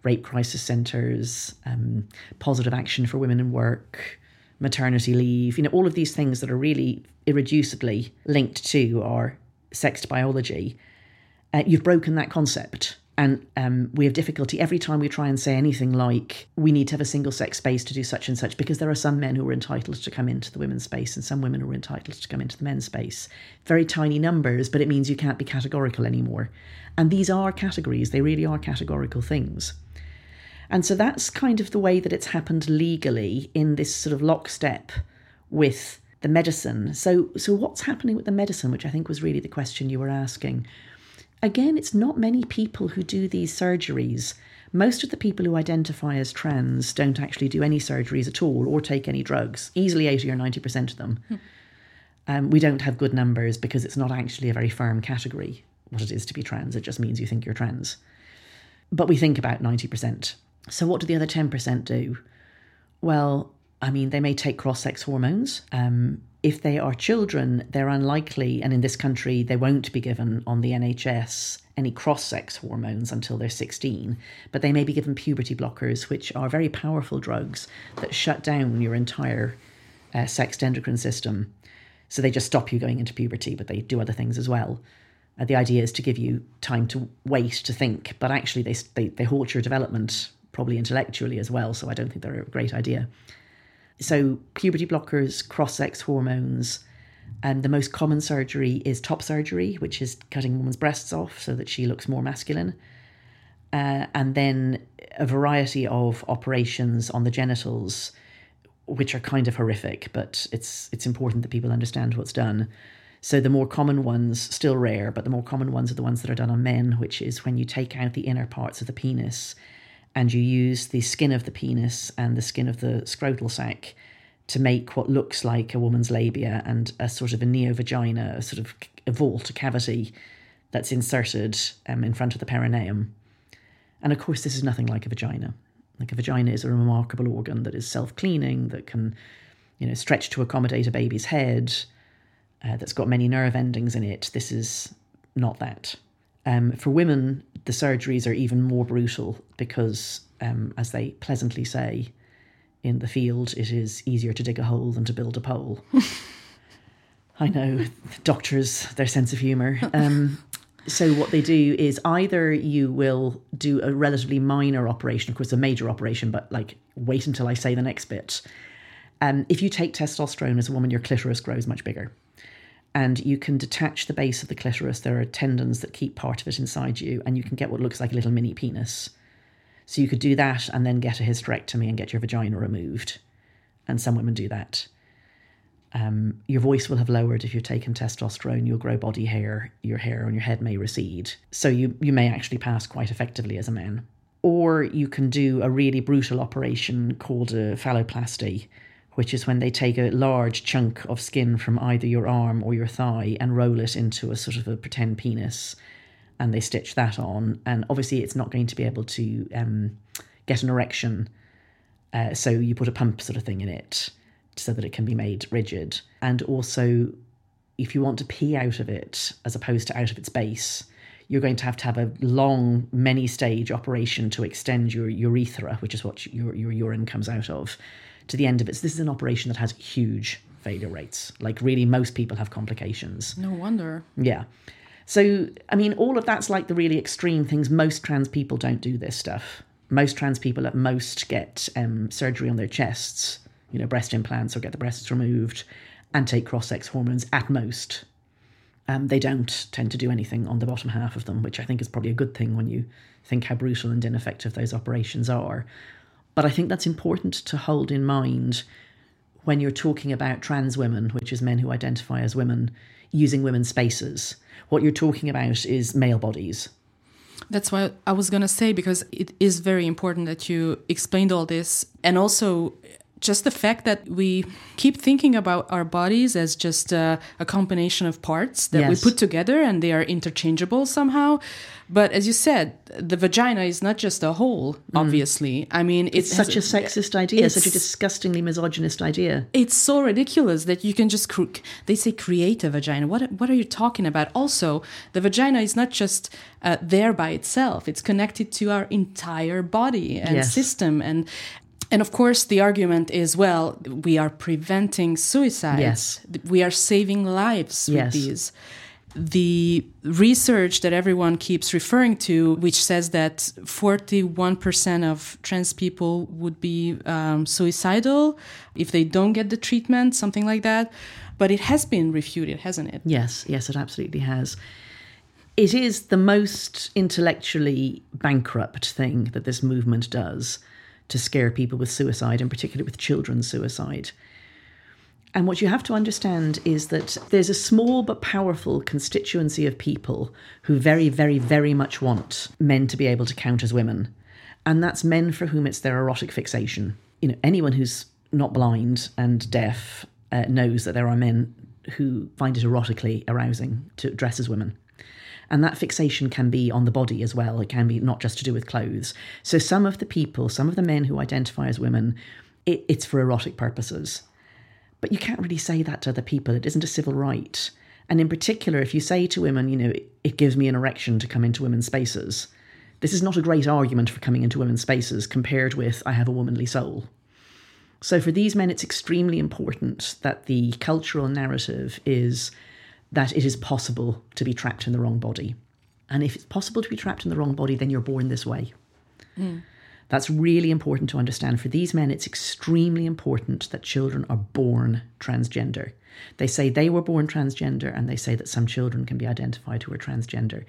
rape crisis centres, um, positive action for women in work, maternity leave, you know all of these things that are really irreducibly linked to our sex biology, uh, you've broken that concept. And um, we have difficulty every time we try and say anything like, we need to have a single sex space to do such and such, because there are some men who are entitled to come into the women's space and some women who are entitled to come into the men's space. Very tiny numbers, but it means you can't be categorical anymore. And these are categories, they really are categorical things. And so that's kind of the way that it's happened legally in this sort of lockstep with the medicine. So, so what's happening with the medicine, which I think was really the question you were asking? Again, it's not many people who do these surgeries. Most of the people who identify as trans don't actually do any surgeries at all or take any drugs, easily 80 or 90% of them. Hmm. Um, we don't have good numbers because it's not actually a very firm category, what it is to be trans. It just means you think you're trans. But we think about 90%. So, what do the other 10% do? Well, I mean, they may take cross sex hormones. Um, if they are children, they're unlikely, and in this country, they won't be given on the NHS any cross sex hormones until they're 16, but they may be given puberty blockers, which are very powerful drugs that shut down your entire uh, sexed endocrine system. So they just stop you going into puberty, but they do other things as well. Uh, the idea is to give you time to wait to think, but actually, they, they, they halt your development, probably intellectually as well, so I don't think they're a great idea. So, puberty blockers, cross sex hormones. And the most common surgery is top surgery, which is cutting a woman's breasts off so that she looks more masculine. Uh, and then a variety of operations on the genitals, which are kind of horrific, but it's it's important that people understand what's done. So the more common ones, still rare, but the more common ones are the ones that are done on men, which is when you take out the inner parts of the penis and you use the skin of the penis and the skin of the scrotal sac to make what looks like a woman's labia and a sort of a neovagina, a sort of a vault, a cavity that's inserted um, in front of the perineum. And of course, this is nothing like a vagina. Like a vagina is a remarkable organ that is self-cleaning, that can, you know, stretch to accommodate a baby's head, uh, that's got many nerve endings in it. This is not that. Um, for women, the surgeries are even more brutal because, um, as they pleasantly say in the field, it is easier to dig a hole than to build a pole. I know doctors, their sense of humour. Um, so what they do is either you will do a relatively minor operation, of course, a major operation, but like wait until I say the next bit. Um, if you take testosterone as a woman, your clitoris grows much bigger. And you can detach the base of the clitoris. There are tendons that keep part of it inside you, and you can get what looks like a little mini penis. So you could do that and then get a hysterectomy and get your vagina removed. And some women do that. Um, your voice will have lowered if you've taken testosterone. You'll grow body hair. Your hair on your head may recede. So you, you may actually pass quite effectively as a man. Or you can do a really brutal operation called a phalloplasty, which is when they take a large chunk of skin from either your arm or your thigh and roll it into a sort of a pretend penis. And they stitch that on. And obviously, it's not going to be able to um, get an erection. Uh, so you put a pump sort of thing in it so that it can be made rigid. And also, if you want to pee out of it as opposed to out of its base, you're going to have to have a long, many stage operation to extend your urethra, which is what your, your urine comes out of, to the end of it. So, this is an operation that has huge failure rates. Like, really, most people have complications. No wonder. Yeah. So, I mean, all of that's like the really extreme things. Most trans people don't do this stuff. Most trans people at most get um, surgery on their chests you know, breast implants or get the breasts removed and take cross sex hormones at most. Um, they don't tend to do anything on the bottom half of them, which I think is probably a good thing when you think how brutal and ineffective those operations are. But I think that's important to hold in mind when you're talking about trans women, which is men who identify as women, using women's spaces. What you're talking about is male bodies. That's what I was going to say because it is very important that you explained all this. And also, just the fact that we keep thinking about our bodies as just a, a combination of parts that yes. we put together and they are interchangeable somehow. But as you said, the vagina is not just a hole, mm. obviously. I mean, it's, it's such a sexist idea, such a disgustingly misogynist idea. It's so ridiculous that you can just, cr- they say create a vagina. What, what are you talking about? Also, the vagina is not just uh, there by itself, it's connected to our entire body and yes. system. And and of course, the argument is well, we are preventing suicides. Yes. We are saving lives with these. The research that everyone keeps referring to, which says that 41% of trans people would be um, suicidal if they don't get the treatment, something like that. But it has been refuted, hasn't it? Yes, yes, it absolutely has. It is the most intellectually bankrupt thing that this movement does to scare people with suicide, and particularly with children's suicide. And what you have to understand is that there's a small but powerful constituency of people who very, very, very much want men to be able to count as women. And that's men for whom it's their erotic fixation. You know, anyone who's not blind and deaf uh, knows that there are men who find it erotically arousing to dress as women. And that fixation can be on the body as well. It can be not just to do with clothes. So some of the people, some of the men who identify as women, it, it's for erotic purposes. But you can't really say that to other people. It isn't a civil right. And in particular, if you say to women, you know, it gives me an erection to come into women's spaces, this is not a great argument for coming into women's spaces compared with I have a womanly soul. So for these men, it's extremely important that the cultural narrative is that it is possible to be trapped in the wrong body. And if it's possible to be trapped in the wrong body, then you're born this way. Mm. That's really important to understand. For these men, it's extremely important that children are born transgender. They say they were born transgender, and they say that some children can be identified who are transgender.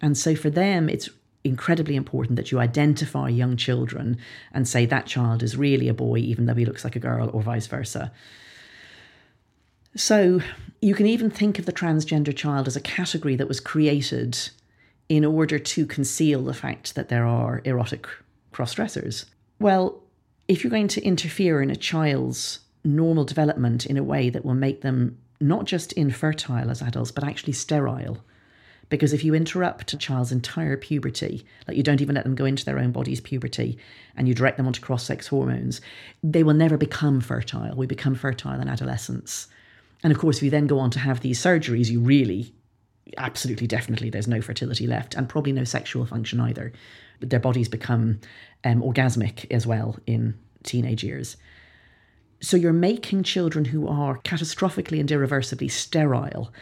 And so for them, it's incredibly important that you identify young children and say that child is really a boy, even though he looks like a girl, or vice versa. So you can even think of the transgender child as a category that was created in order to conceal the fact that there are erotic cross dressers. Well, if you're going to interfere in a child's normal development in a way that will make them not just infertile as adults, but actually sterile, because if you interrupt a child's entire puberty, like you don't even let them go into their own body's puberty, and you direct them onto cross sex hormones, they will never become fertile. We become fertile in adolescence. And of course, if you then go on to have these surgeries, you really absolutely, definitely, there's no fertility left and probably no sexual function either. Their bodies become um, orgasmic as well in teenage years. So you're making children who are catastrophically and irreversibly sterile.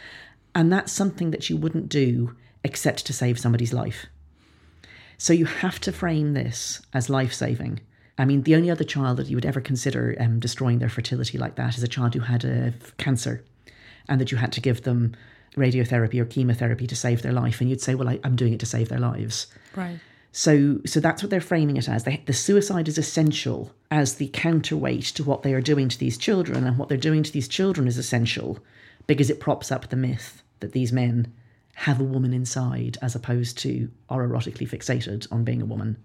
And that's something that you wouldn't do except to save somebody's life. So you have to frame this as life saving. I mean, the only other child that you would ever consider um, destroying their fertility like that is a child who had a cancer and that you had to give them radiotherapy or chemotherapy to save their life. And you'd say, well, I, am doing it to save their lives. Right. So, so that's what they're framing it as. They, the suicide is essential as the counterweight to what they are doing to these children, and what they're doing to these children is essential because it props up the myth that these men have a woman inside, as opposed to are erotically fixated on being a woman.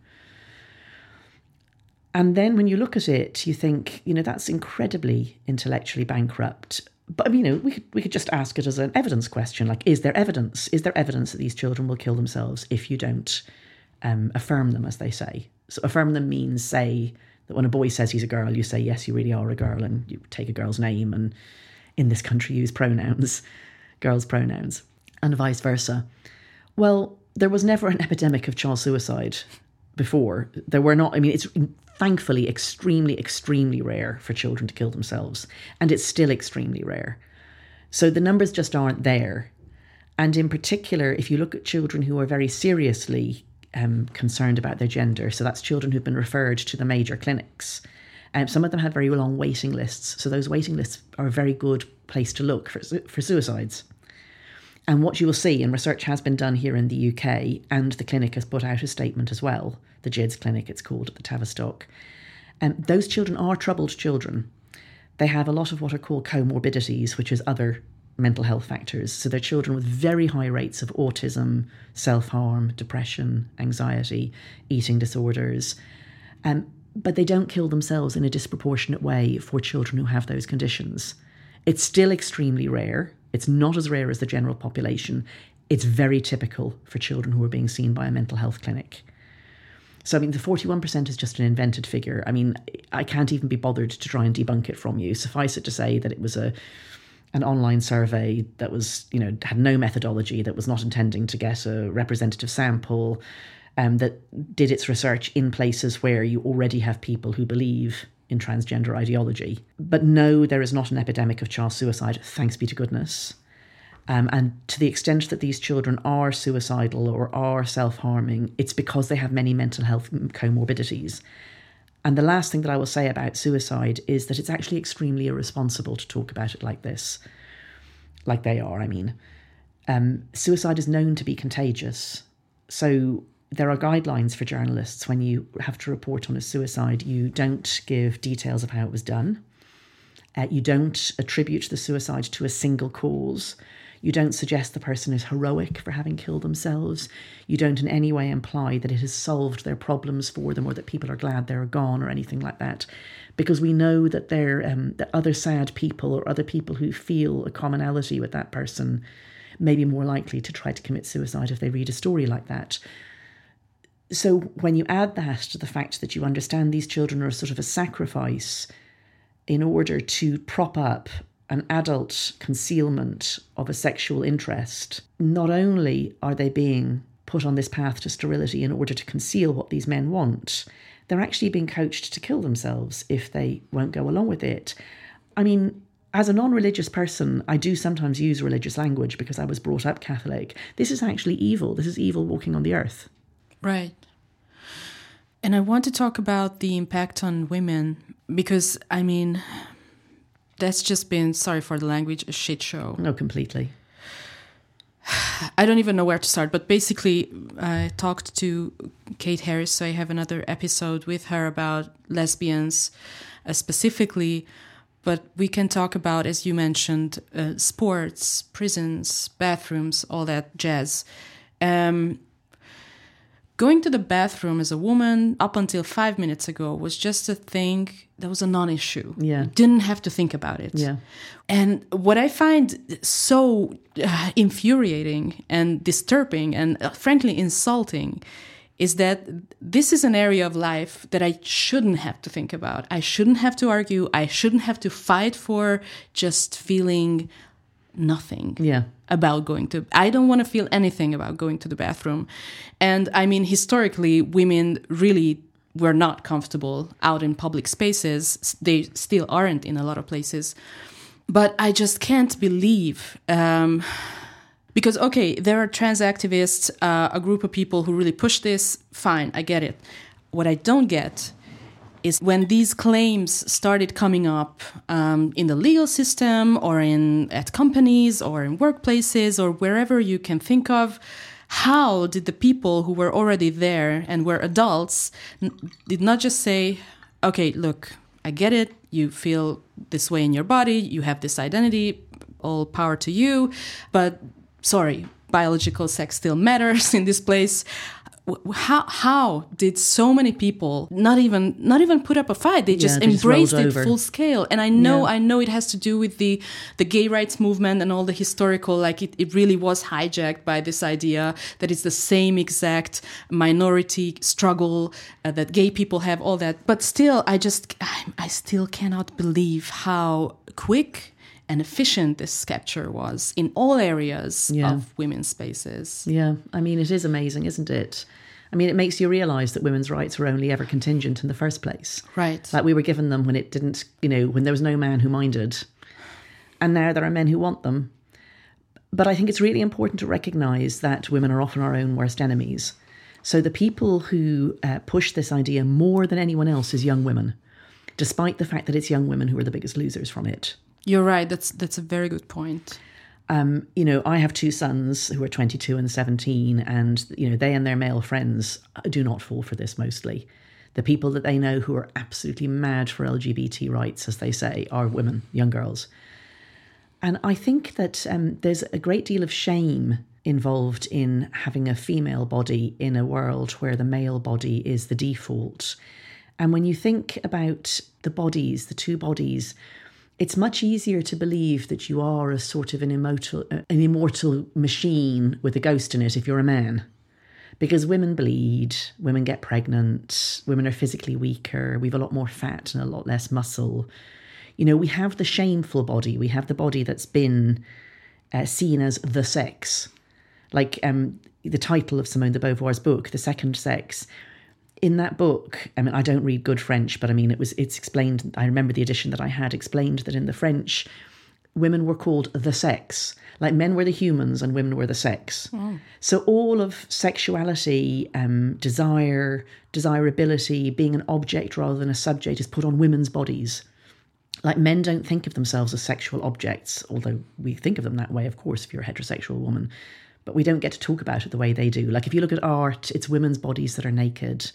And then when you look at it, you think, you know, that's incredibly intellectually bankrupt. But you know, we could we could just ask it as an evidence question, like, is there evidence? Is there evidence that these children will kill themselves if you don't um, affirm them, as they say. So affirm them means say that when a boy says he's a girl, you say, yes, you really are a girl, and you take a girl's name, and in this country use pronouns, girls' pronouns, and vice versa. Well, there was never an epidemic of child suicide before. There were not, I mean, it's thankfully extremely, extremely rare for children to kill themselves, and it's still extremely rare. So the numbers just aren't there. And in particular, if you look at children who are very seriously um, concerned about their gender. So that's children who've been referred to the major clinics. Um, some of them have very long waiting lists. So those waiting lists are a very good place to look for, for suicides. And what you will see, and research has been done here in the UK, and the clinic has put out a statement as well, the GIDS clinic it's called at the Tavistock. And um, those children are troubled children. They have a lot of what are called comorbidities, which is other mental health factors. So they're children with very high rates of autism, self harm, depression, anxiety, eating disorders. Um, but they don't kill themselves in a disproportionate way for children who have those conditions. It's still extremely rare. It's not as rare as the general population. It's very typical for children who are being seen by a mental health clinic. So, I mean, the 41% is just an invented figure. I mean, I can't even be bothered to try and debunk it from you. Suffice it to say that it was a an online survey that was, you know, had no methodology, that was not intending to get a representative sample, um, that did its research in places where you already have people who believe in transgender ideology. But no, there is not an epidemic of child suicide, thanks be to goodness. Um, and to the extent that these children are suicidal or are self harming, it's because they have many mental health comorbidities. And the last thing that I will say about suicide is that it's actually extremely irresponsible to talk about it like this, like they are, I mean. Um, suicide is known to be contagious. So there are guidelines for journalists when you have to report on a suicide. You don't give details of how it was done. Uh, you don't attribute the suicide to a single cause. You don't suggest the person is heroic for having killed themselves. You don't in any way imply that it has solved their problems for them or that people are glad they're gone or anything like that. Because we know that there um, that other sad people or other people who feel a commonality with that person may be more likely to try to commit suicide if they read a story like that. So when you add that to the fact that you understand these children are sort of a sacrifice in order to prop up an adult concealment of a sexual interest, not only are they being put on this path to sterility in order to conceal what these men want, they're actually being coached to kill themselves if they won't go along with it. I mean, as a non religious person, I do sometimes use religious language because I was brought up Catholic. This is actually evil. This is evil walking on the earth. Right. And I want to talk about the impact on women because, I mean, that's just been sorry for the language a shit show. No completely. I don't even know where to start but basically i talked to kate harris so i have another episode with her about lesbians uh, specifically but we can talk about as you mentioned uh, sports prisons bathrooms all that jazz. Um, Going to the bathroom as a woman up until five minutes ago was just a thing that was a non issue. Yeah. You didn't have to think about it. Yeah. And what I find so uh, infuriating and disturbing and uh, frankly insulting is that this is an area of life that I shouldn't have to think about. I shouldn't have to argue. I shouldn't have to fight for just feeling nothing Yeah. about going to i don't want to feel anything about going to the bathroom. And i mean historically women really were not comfortable out in public spaces. They still aren't in a lot of places. But i just can't believe um, because okay there are trans activists uh, a group of people who really push this. Fine i get it. What i don't get is when these claims started coming up um, in the legal system or in at companies or in workplaces or wherever you can think of how did the people who were already there and were adults did not just say okay look i get it. You feel this way in your body. You have this identity all power to you but sorry biological sex still matters in this place how how did so many people not even not even put up a fight they just they just embraced it full scale and i know Yeah. i know it has to do with the the gay rights movement and all the historical like it, it really was hijacked by this idea that it's the same exact minority struggle uh, that gay people have all that but still i just I, I still cannot believe how quick and efficient this capture was in all areas Yeah. of women's spaces Yeah. I mean, it is amazing, isn't it? I mean, it makes you realize that women's rights were only ever contingent in the first place. right Like we were given them when it didn't, you know, when there was no man who minded. And now there are men who want them. But I think it's really important to recognize that women are often our own worst enemies. So the people who uh, push this idea more than anyone else is young women, despite the fact that it's young women who are the biggest losers from it. you're right that's that's a very good point Um, you know, I have two sons who are 22 and 17, and, you know, they and their male friends do not fall for this mostly. The people that they know who are absolutely mad for LGBT rights, as they say, are women, young girls. And I think that um, there's a great deal of shame involved in having a female body in a world where the male body is the default. And when you think about the bodies, the two bodies, it's much easier to believe that you are a sort of an immortal, an immortal machine with a ghost in it if you're a man. Because women bleed, women get pregnant, women are physically weaker, we've a lot more fat and a lot less muscle. You know, we have the shameful body, we have the body that's been uh, seen as the sex. Like um, the title of Simone de Beauvoir's book, The Second Sex, in that book, I mean, I don't read good French, but I mean, it was it's explained. I remember the edition that I had explained that in the French, women were called the sex, like men were the humans and women were the sex. So all of sexuality, um, desire, desirability, being an object rather than a subject, is put on women's bodies. Like men don't think of themselves as sexual objects, although we think of them that way, of course, if you're a heterosexual woman. But we don't get to talk about it the way they do. Like if you look at art, it's women's bodies that are naked.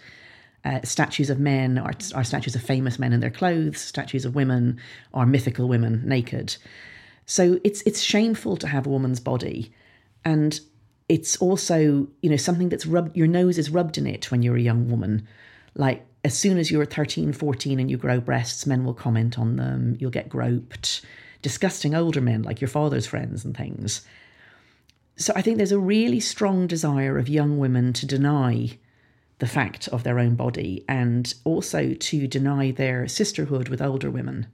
Uh, statues of men are, are statues of famous men in their clothes. Statues of women are mythical women naked. So it's it's shameful to have a woman's body, and it's also you know something that's rubbed. Your nose is rubbed in it when you're a young woman. Like as soon as you're 13, 14 and you grow breasts, men will comment on them. You'll get groped. Disgusting older men like your father's friends and things. So I think there's a really strong desire of young women to deny the fact of their own body and also to deny their sisterhood with older women.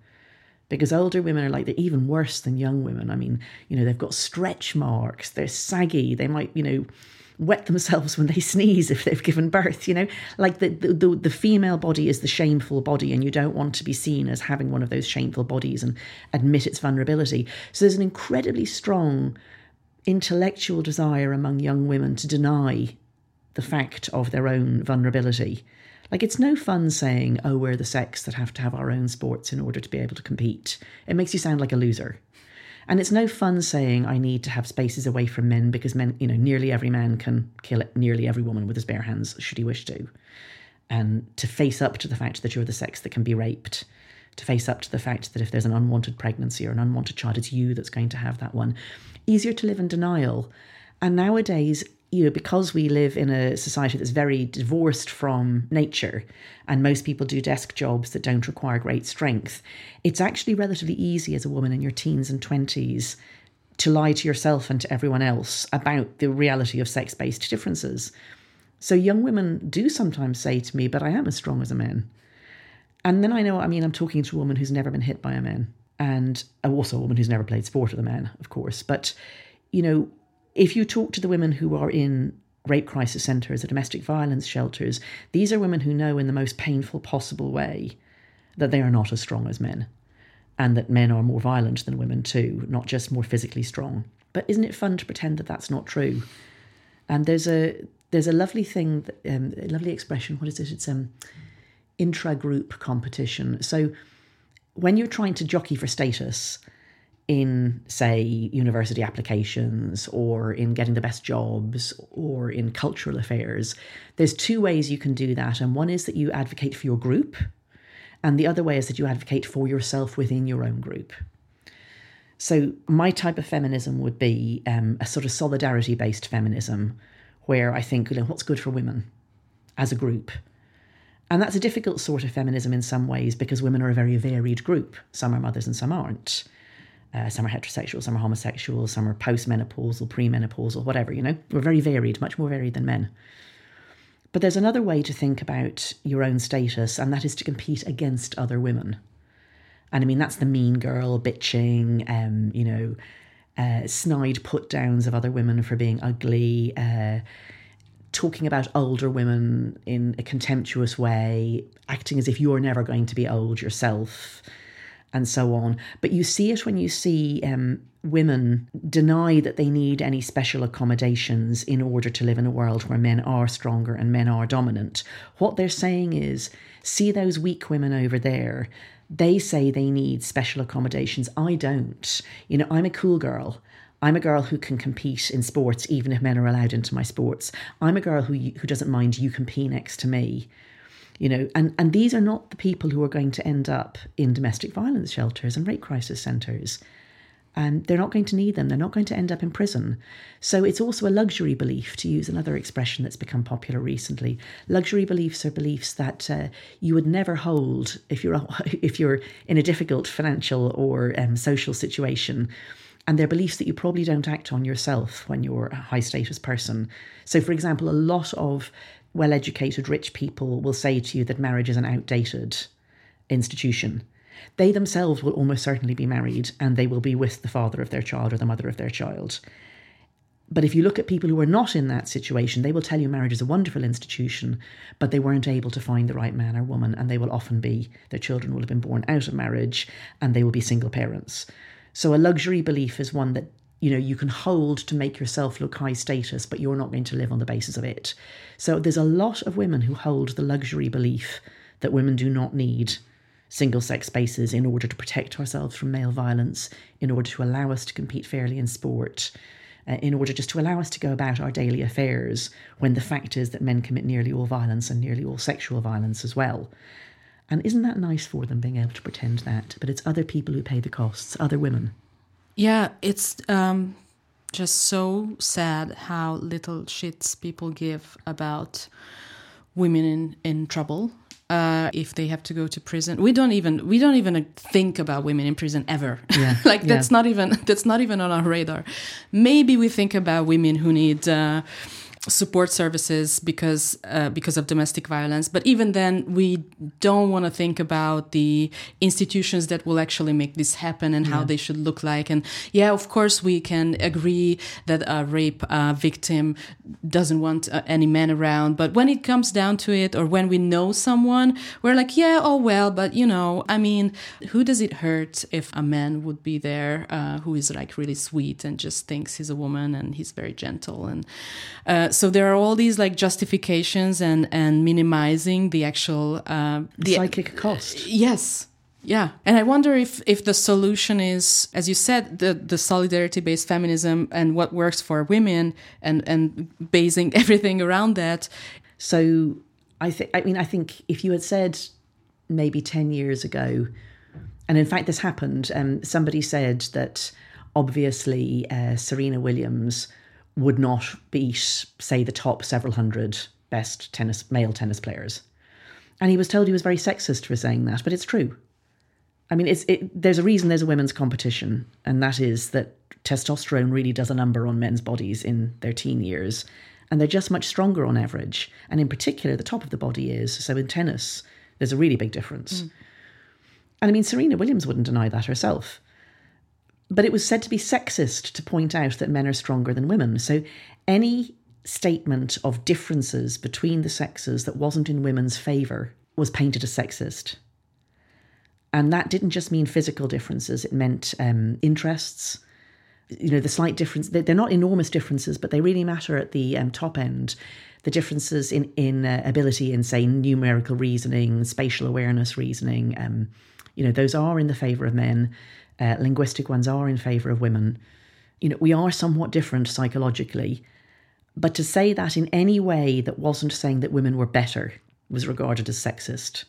Because older women are like they're even worse than young women. I mean, you know, they've got stretch marks, they're saggy, they might, you know, wet themselves when they sneeze if they've given birth, you know? Like the, the, the, the female body is the shameful body, and you don't want to be seen as having one of those shameful bodies and admit its vulnerability. So there's an incredibly strong intellectual desire among young women to deny the fact of their own vulnerability. Like, it's no fun saying, oh, we're the sex that have to have our own sports in order to be able to compete. It makes you sound like a loser. And it's no fun saying, I need to have spaces away from men because men, you know, nearly every man can kill nearly every woman with his bare hands, should he wish to. And to face up to the fact that you're the sex that can be raped, to face up to the fact that if there's an unwanted pregnancy or an unwanted child, it's you that's going to have that one. Easier to live in denial. And nowadays, you know, because we live in a society that's very divorced from nature, and most people do desk jobs that don't require great strength, it's actually relatively easy as a woman in your teens and 20s to lie to yourself and to everyone else about the reality of sex based differences. So young women do sometimes say to me, But I am as strong as a man. And then I know, I mean, I'm talking to a woman who's never been hit by a man. And also a woman who's never played sport with a man, of course. But, you know, if you talk to the women who are in rape crisis centres or domestic violence shelters, these are women who know in the most painful possible way that they are not as strong as men and that men are more violent than women too, not just more physically strong. But isn't it fun to pretend that that's not true? And there's a there's a lovely thing, um, a lovely expression. What is it? It's um, intra-group competition. So when you're trying to jockey for status in, say, university applications or in getting the best jobs or in cultural affairs, there's two ways you can do that. And one is that you advocate for your group, and the other way is that you advocate for yourself within your own group. So, my type of feminism would be um, a sort of solidarity based feminism where I think, you know, what's good for women as a group? And that's a difficult sort of feminism in some ways because women are a very varied group. Some are mothers and some aren't. Uh, some are heterosexual, some are homosexual, some are postmenopausal, premenopausal, whatever, you know. We're very varied, much more varied than men. But there's another way to think about your own status, and that is to compete against other women. And I mean, that's the mean girl bitching, um, you know, uh, snide put downs of other women for being ugly, uh, talking about older women in a contemptuous way, acting as if you're never going to be old yourself, and so on. But you see it when you see um, women deny that they need any special accommodations in order to live in a world where men are stronger and men are dominant. What they're saying is, see those weak women over there. They say they need special accommodations. I don't. You know, I'm a cool girl. I'm a girl who can compete in sports even if men are allowed into my sports. I'm a girl who who doesn't mind you can pee next to me. You know, and, and these are not the people who are going to end up in domestic violence shelters and rape crisis centres. And they're not going to need them. They're not going to end up in prison. So it's also a luxury belief, to use another expression that's become popular recently. Luxury beliefs are beliefs that uh, you would never hold if you're if you're in a difficult financial or um, social situation and they're beliefs that you probably don't act on yourself when you're a high status person. So, for example, a lot of well educated rich people will say to you that marriage is an outdated institution. They themselves will almost certainly be married and they will be with the father of their child or the mother of their child. But if you look at people who are not in that situation, they will tell you marriage is a wonderful institution, but they weren't able to find the right man or woman, and they will often be, their children will have been born out of marriage, and they will be single parents. So a luxury belief is one that you know you can hold to make yourself look high status but you're not going to live on the basis of it. So there's a lot of women who hold the luxury belief that women do not need single sex spaces in order to protect ourselves from male violence in order to allow us to compete fairly in sport uh, in order just to allow us to go about our daily affairs when the fact is that men commit nearly all violence and nearly all sexual violence as well and isn't that nice for them being able to pretend that? But it's other people who pay the costs, other women. Yeah, it's um, just so sad how little shits people give about women in, in trouble. Uh, if they have to go to prison, we don't even we don't even think about women in prison ever. Yeah. like that's yeah. not even that's not even on our radar. Maybe we think about women who need. Uh, support services because uh, because of domestic violence. But even then, we don't want to think about the institutions that will actually make this happen and yeah. how they should look like. And yeah, of course, we can agree that a rape uh, victim doesn't want uh, any men around. But when it comes down to it, or when we know someone, we're like, yeah, oh well. But you know, I mean, who does it hurt if a man would be there uh, who is like really sweet and just thinks he's a woman and he's very gentle and uh, so there are all these like justifications and and minimizing the actual uh, the psychic cost. Yes. Yeah, and I wonder if if the solution is, as you said, the the solidarity based feminism and what works for women, and and basing everything around that. So I think, I mean, I think if you had said maybe ten years ago, and in fact this happened, um, somebody said that obviously uh, Serena Williams would not beat, say, the top several hundred best tennis male tennis players. And he was told he was very sexist for saying that, but it's true. I mean, it's it, there's a reason there's a women's competition, and that is that testosterone really does a number on men's bodies in their teen years, and they're just much stronger on average. And in particular, the top of the body is. So in tennis, there's a really big difference. Mm. And I mean, Serena Williams wouldn't deny that herself. But it was said to be sexist to point out that men are stronger than women. So any statement of differences between the sexes that wasn't in women's favour was painted as sexist. And that didn't just mean physical differences, it meant um, interests. You know, the slight difference, they're not enormous differences, but they really matter at the um, top end. The differences in, in uh, ability in, say, numerical reasoning, spatial awareness reasoning, um, you know, those are in the favour of men. Uh, linguistic ones are in favour of women. You know, we are somewhat different psychologically. But to say that in any way that wasn't saying that women were better was regarded as sexist.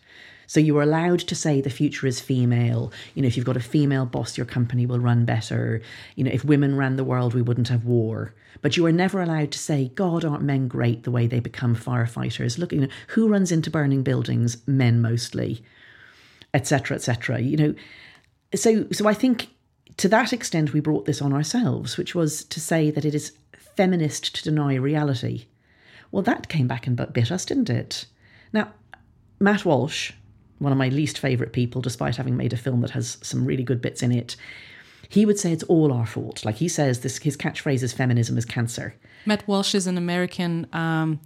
So you were allowed to say the future is female. You know, if you've got a female boss, your company will run better. You know, if women ran the world, we wouldn't have war. But you were never allowed to say, God, aren't men great the way they become firefighters? Look, you know, who runs into burning buildings? Men mostly, etc., etc. You know, so so I think to that extent we brought this on ourselves, which was to say that it is feminist to deny reality. Well, that came back and bit us, didn't it? Now, Matt Walsh, one of my least favourite people, despite having made a film that has some really good bits in it, he would say it's all our fault. Like he says, this his catchphrase is "feminism is cancer." Matt Walsh is an American. Um,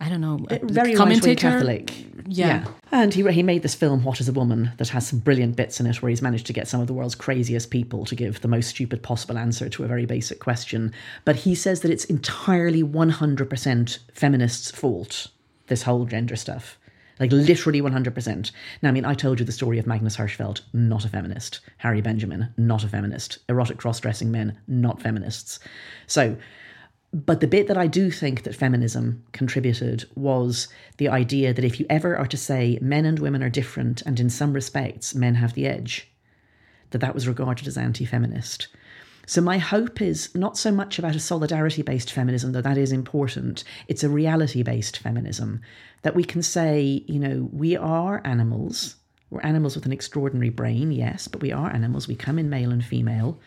I don't know, very commentator. Catholic. Yeah. yeah. And he, he made this film, What is a Woman, that has some brilliant bits in it where he's managed to get some of the world's craziest people to give the most stupid possible answer to a very basic question. But he says that it's entirely 100% feminists' fault, this whole gender stuff. Like literally 100%. Now, I mean, I told you the story of Magnus Hirschfeld, not a feminist. Harry Benjamin, not a feminist. Erotic cross dressing men, not feminists. So, but the bit that I do think that feminism contributed was the idea that if you ever are to say men and women are different and in some respects men have the edge, that that was regarded as anti feminist. So, my hope is not so much about a solidarity based feminism, though that is important. It's a reality based feminism that we can say, you know, we are animals. We're animals with an extraordinary brain, yes, but we are animals. We come in male and female.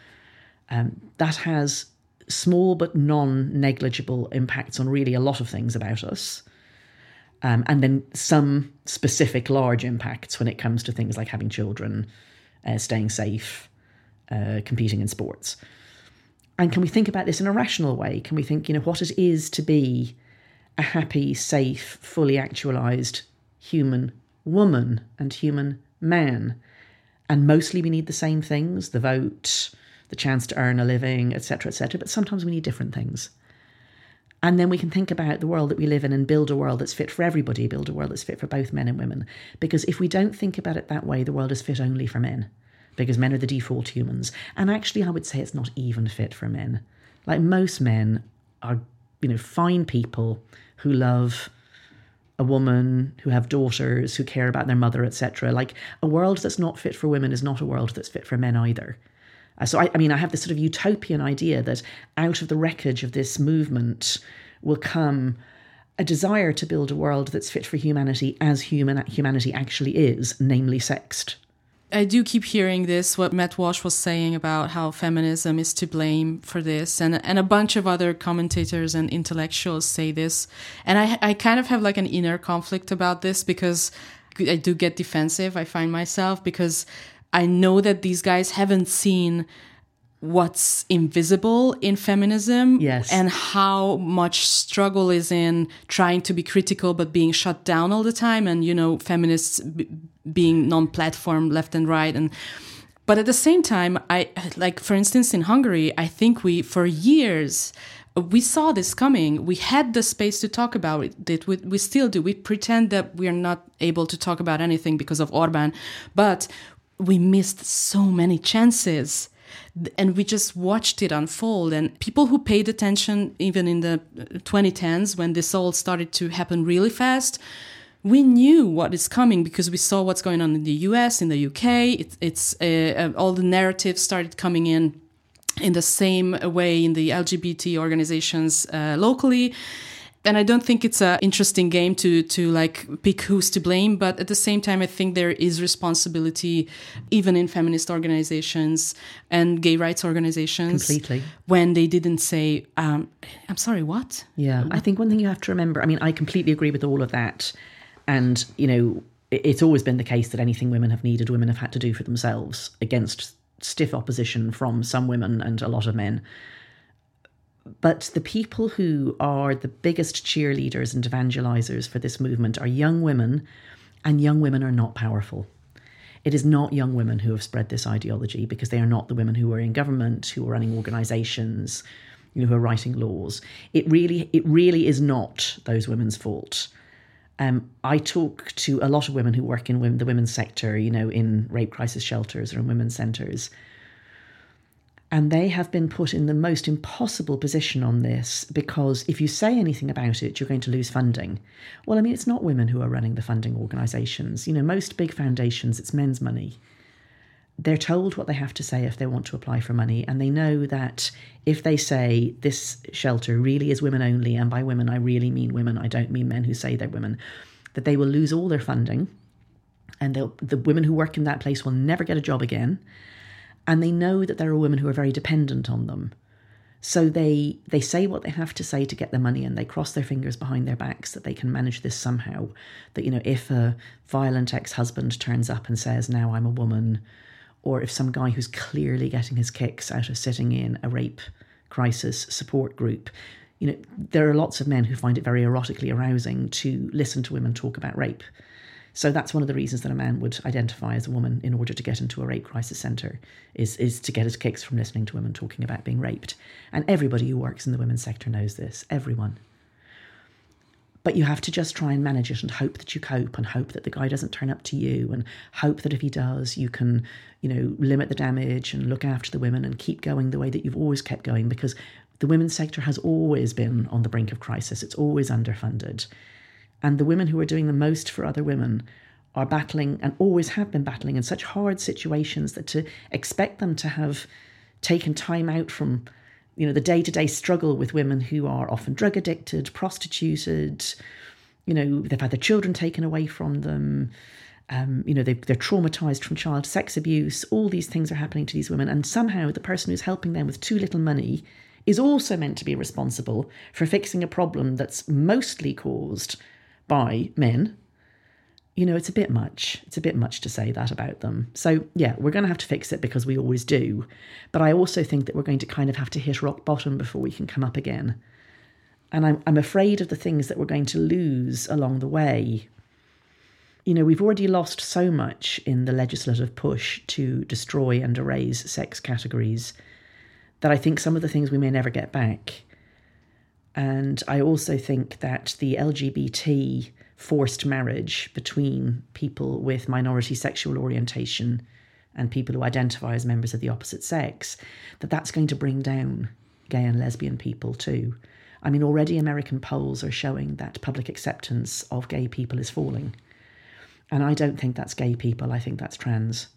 Um, that has small but non negligible impacts on really a lot of things about us. Um, and then some specific large impacts when it comes to things like having children, uh, staying safe, uh, competing in sports. And can we think about this in a rational way? Can we think, you know, what it is to be a happy, safe, fully actualized human woman and human man? And mostly we need the same things the vote, the chance to earn a living, etc., etc. But sometimes we need different things. And then we can think about the world that we live in and build a world that's fit for everybody, build a world that's fit for both men and women. Because if we don't think about it that way, the world is fit only for men, because men are the default humans. And actually, I would say it's not even fit for men. Like most men are, you know, fine people who love a woman, who have daughters, who care about their mother, etc. Like a world that's not fit for women is not a world that's fit for men either. Uh, so, I, I mean, I have this sort of utopian idea that out of the wreckage of this movement will come a desire to build a world that's fit for humanity as human humanity actually is, namely sexed. I do keep hearing this, what Matt Walsh was saying about how feminism is to blame for this, and and a bunch of other commentators and intellectuals say this, and I I kind of have like an inner conflict about this because I do get defensive. I find myself because I know that these guys haven't seen what's invisible in feminism yes. and how much struggle is in trying to be critical but being shut down all the time and you know feminists b- being non-platform left and right and but at the same time i like for instance in hungary i think we for years we saw this coming. We had the space to talk about it. We, we still do. We pretend that we are not able to talk about anything because of Orban, but we missed so many chances. And we just watched it unfold. And people who paid attention even in the 2010s when this all started to happen really fast we knew what is coming because we saw what's going on in the US in the UK it, it's uh, uh, all the narratives started coming in in the same way in the LGBT organizations uh, locally and I don't think it's an interesting game to to like pick who's to blame, but at the same time, I think there is responsibility, even in feminist organizations and gay rights organizations, completely when they didn't say, um, "I'm sorry, what?" Yeah, I think one thing you have to remember. I mean, I completely agree with all of that, and you know, it's always been the case that anything women have needed, women have had to do for themselves against stiff opposition from some women and a lot of men. But the people who are the biggest cheerleaders and evangelizers for this movement are young women, and young women are not powerful. It is not young women who have spread this ideology because they are not the women who are in government, who are running organizations, you know, who are writing laws. It really, it really is not those women's fault. Um, I talk to a lot of women who work in women, the women's sector, you know, in rape crisis shelters or in women's centres, and they have been put in the most impossible position on this because if you say anything about it, you're going to lose funding. Well, I mean, it's not women who are running the funding organisations. You know, most big foundations, it's men's money. They're told what they have to say if they want to apply for money, and they know that if they say this shelter really is women only, and by women I really mean women, I don't mean men who say they're women, that they will lose all their funding, and the women who work in that place will never get a job again and they know that there are women who are very dependent on them. So they they say what they have to say to get the money and they cross their fingers behind their backs that they can manage this somehow. That you know, if a violent ex-husband turns up and says, Now I'm a woman, or if some guy who's clearly getting his kicks out of sitting in a rape crisis support group, you know, there are lots of men who find it very erotically arousing to listen to women talk about rape. So that's one of the reasons that a man would identify as a woman in order to get into a rape crisis centre is is to get his kicks from listening to women talking about being raped. And everybody who works in the women's sector knows this. Everyone. But you have to just try and manage it and hope that you cope and hope that the guy doesn't turn up to you and hope that if he does, you can, you know, limit the damage and look after the women and keep going the way that you've always kept going because the women's sector has always been on the brink of crisis. It's always underfunded. And the women who are doing the most for other women are battling and always have been battling in such hard situations that to expect them to have taken time out from you know the day-to-day struggle with women who are often drug addicted prostituted you know they've had their children taken away from them um, you know they, they're traumatized from child sex abuse. All these things are happening to these women. And somehow the person who's helping them with too little money is also meant to be responsible for fixing a problem that's mostly caused by men, you know, it's a bit much. It's a bit much to say that about them. So, yeah, we're going to have to fix it because we always do. But I also think that we're going to kind of have to hit rock bottom before we can come up again. And I'm, I'm afraid of the things that we're going to lose along the way. You know, we've already lost so much in the legislative push to destroy and erase sex categories that I think some of the things we may never get back. And I also think that the LGBT forced marriage between people with minority sexual orientation and people who identify as members of the opposite sex, that that's going to bring down gay and lesbian people too. I mean, already American polls are showing that public acceptance of gay people is falling. And I don't think that's gay people, I think that's trans.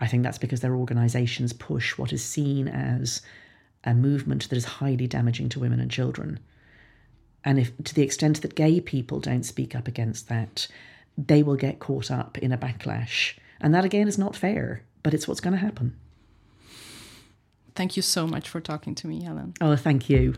I think that's because their organisations push what is seen as a movement that is highly damaging to women and children. And if to the extent that gay people don't speak up against that, they will get caught up in a backlash. And that again is not fair, but it's what's going to happen. Thank you so much for talking to me, Helen. Oh, thank you.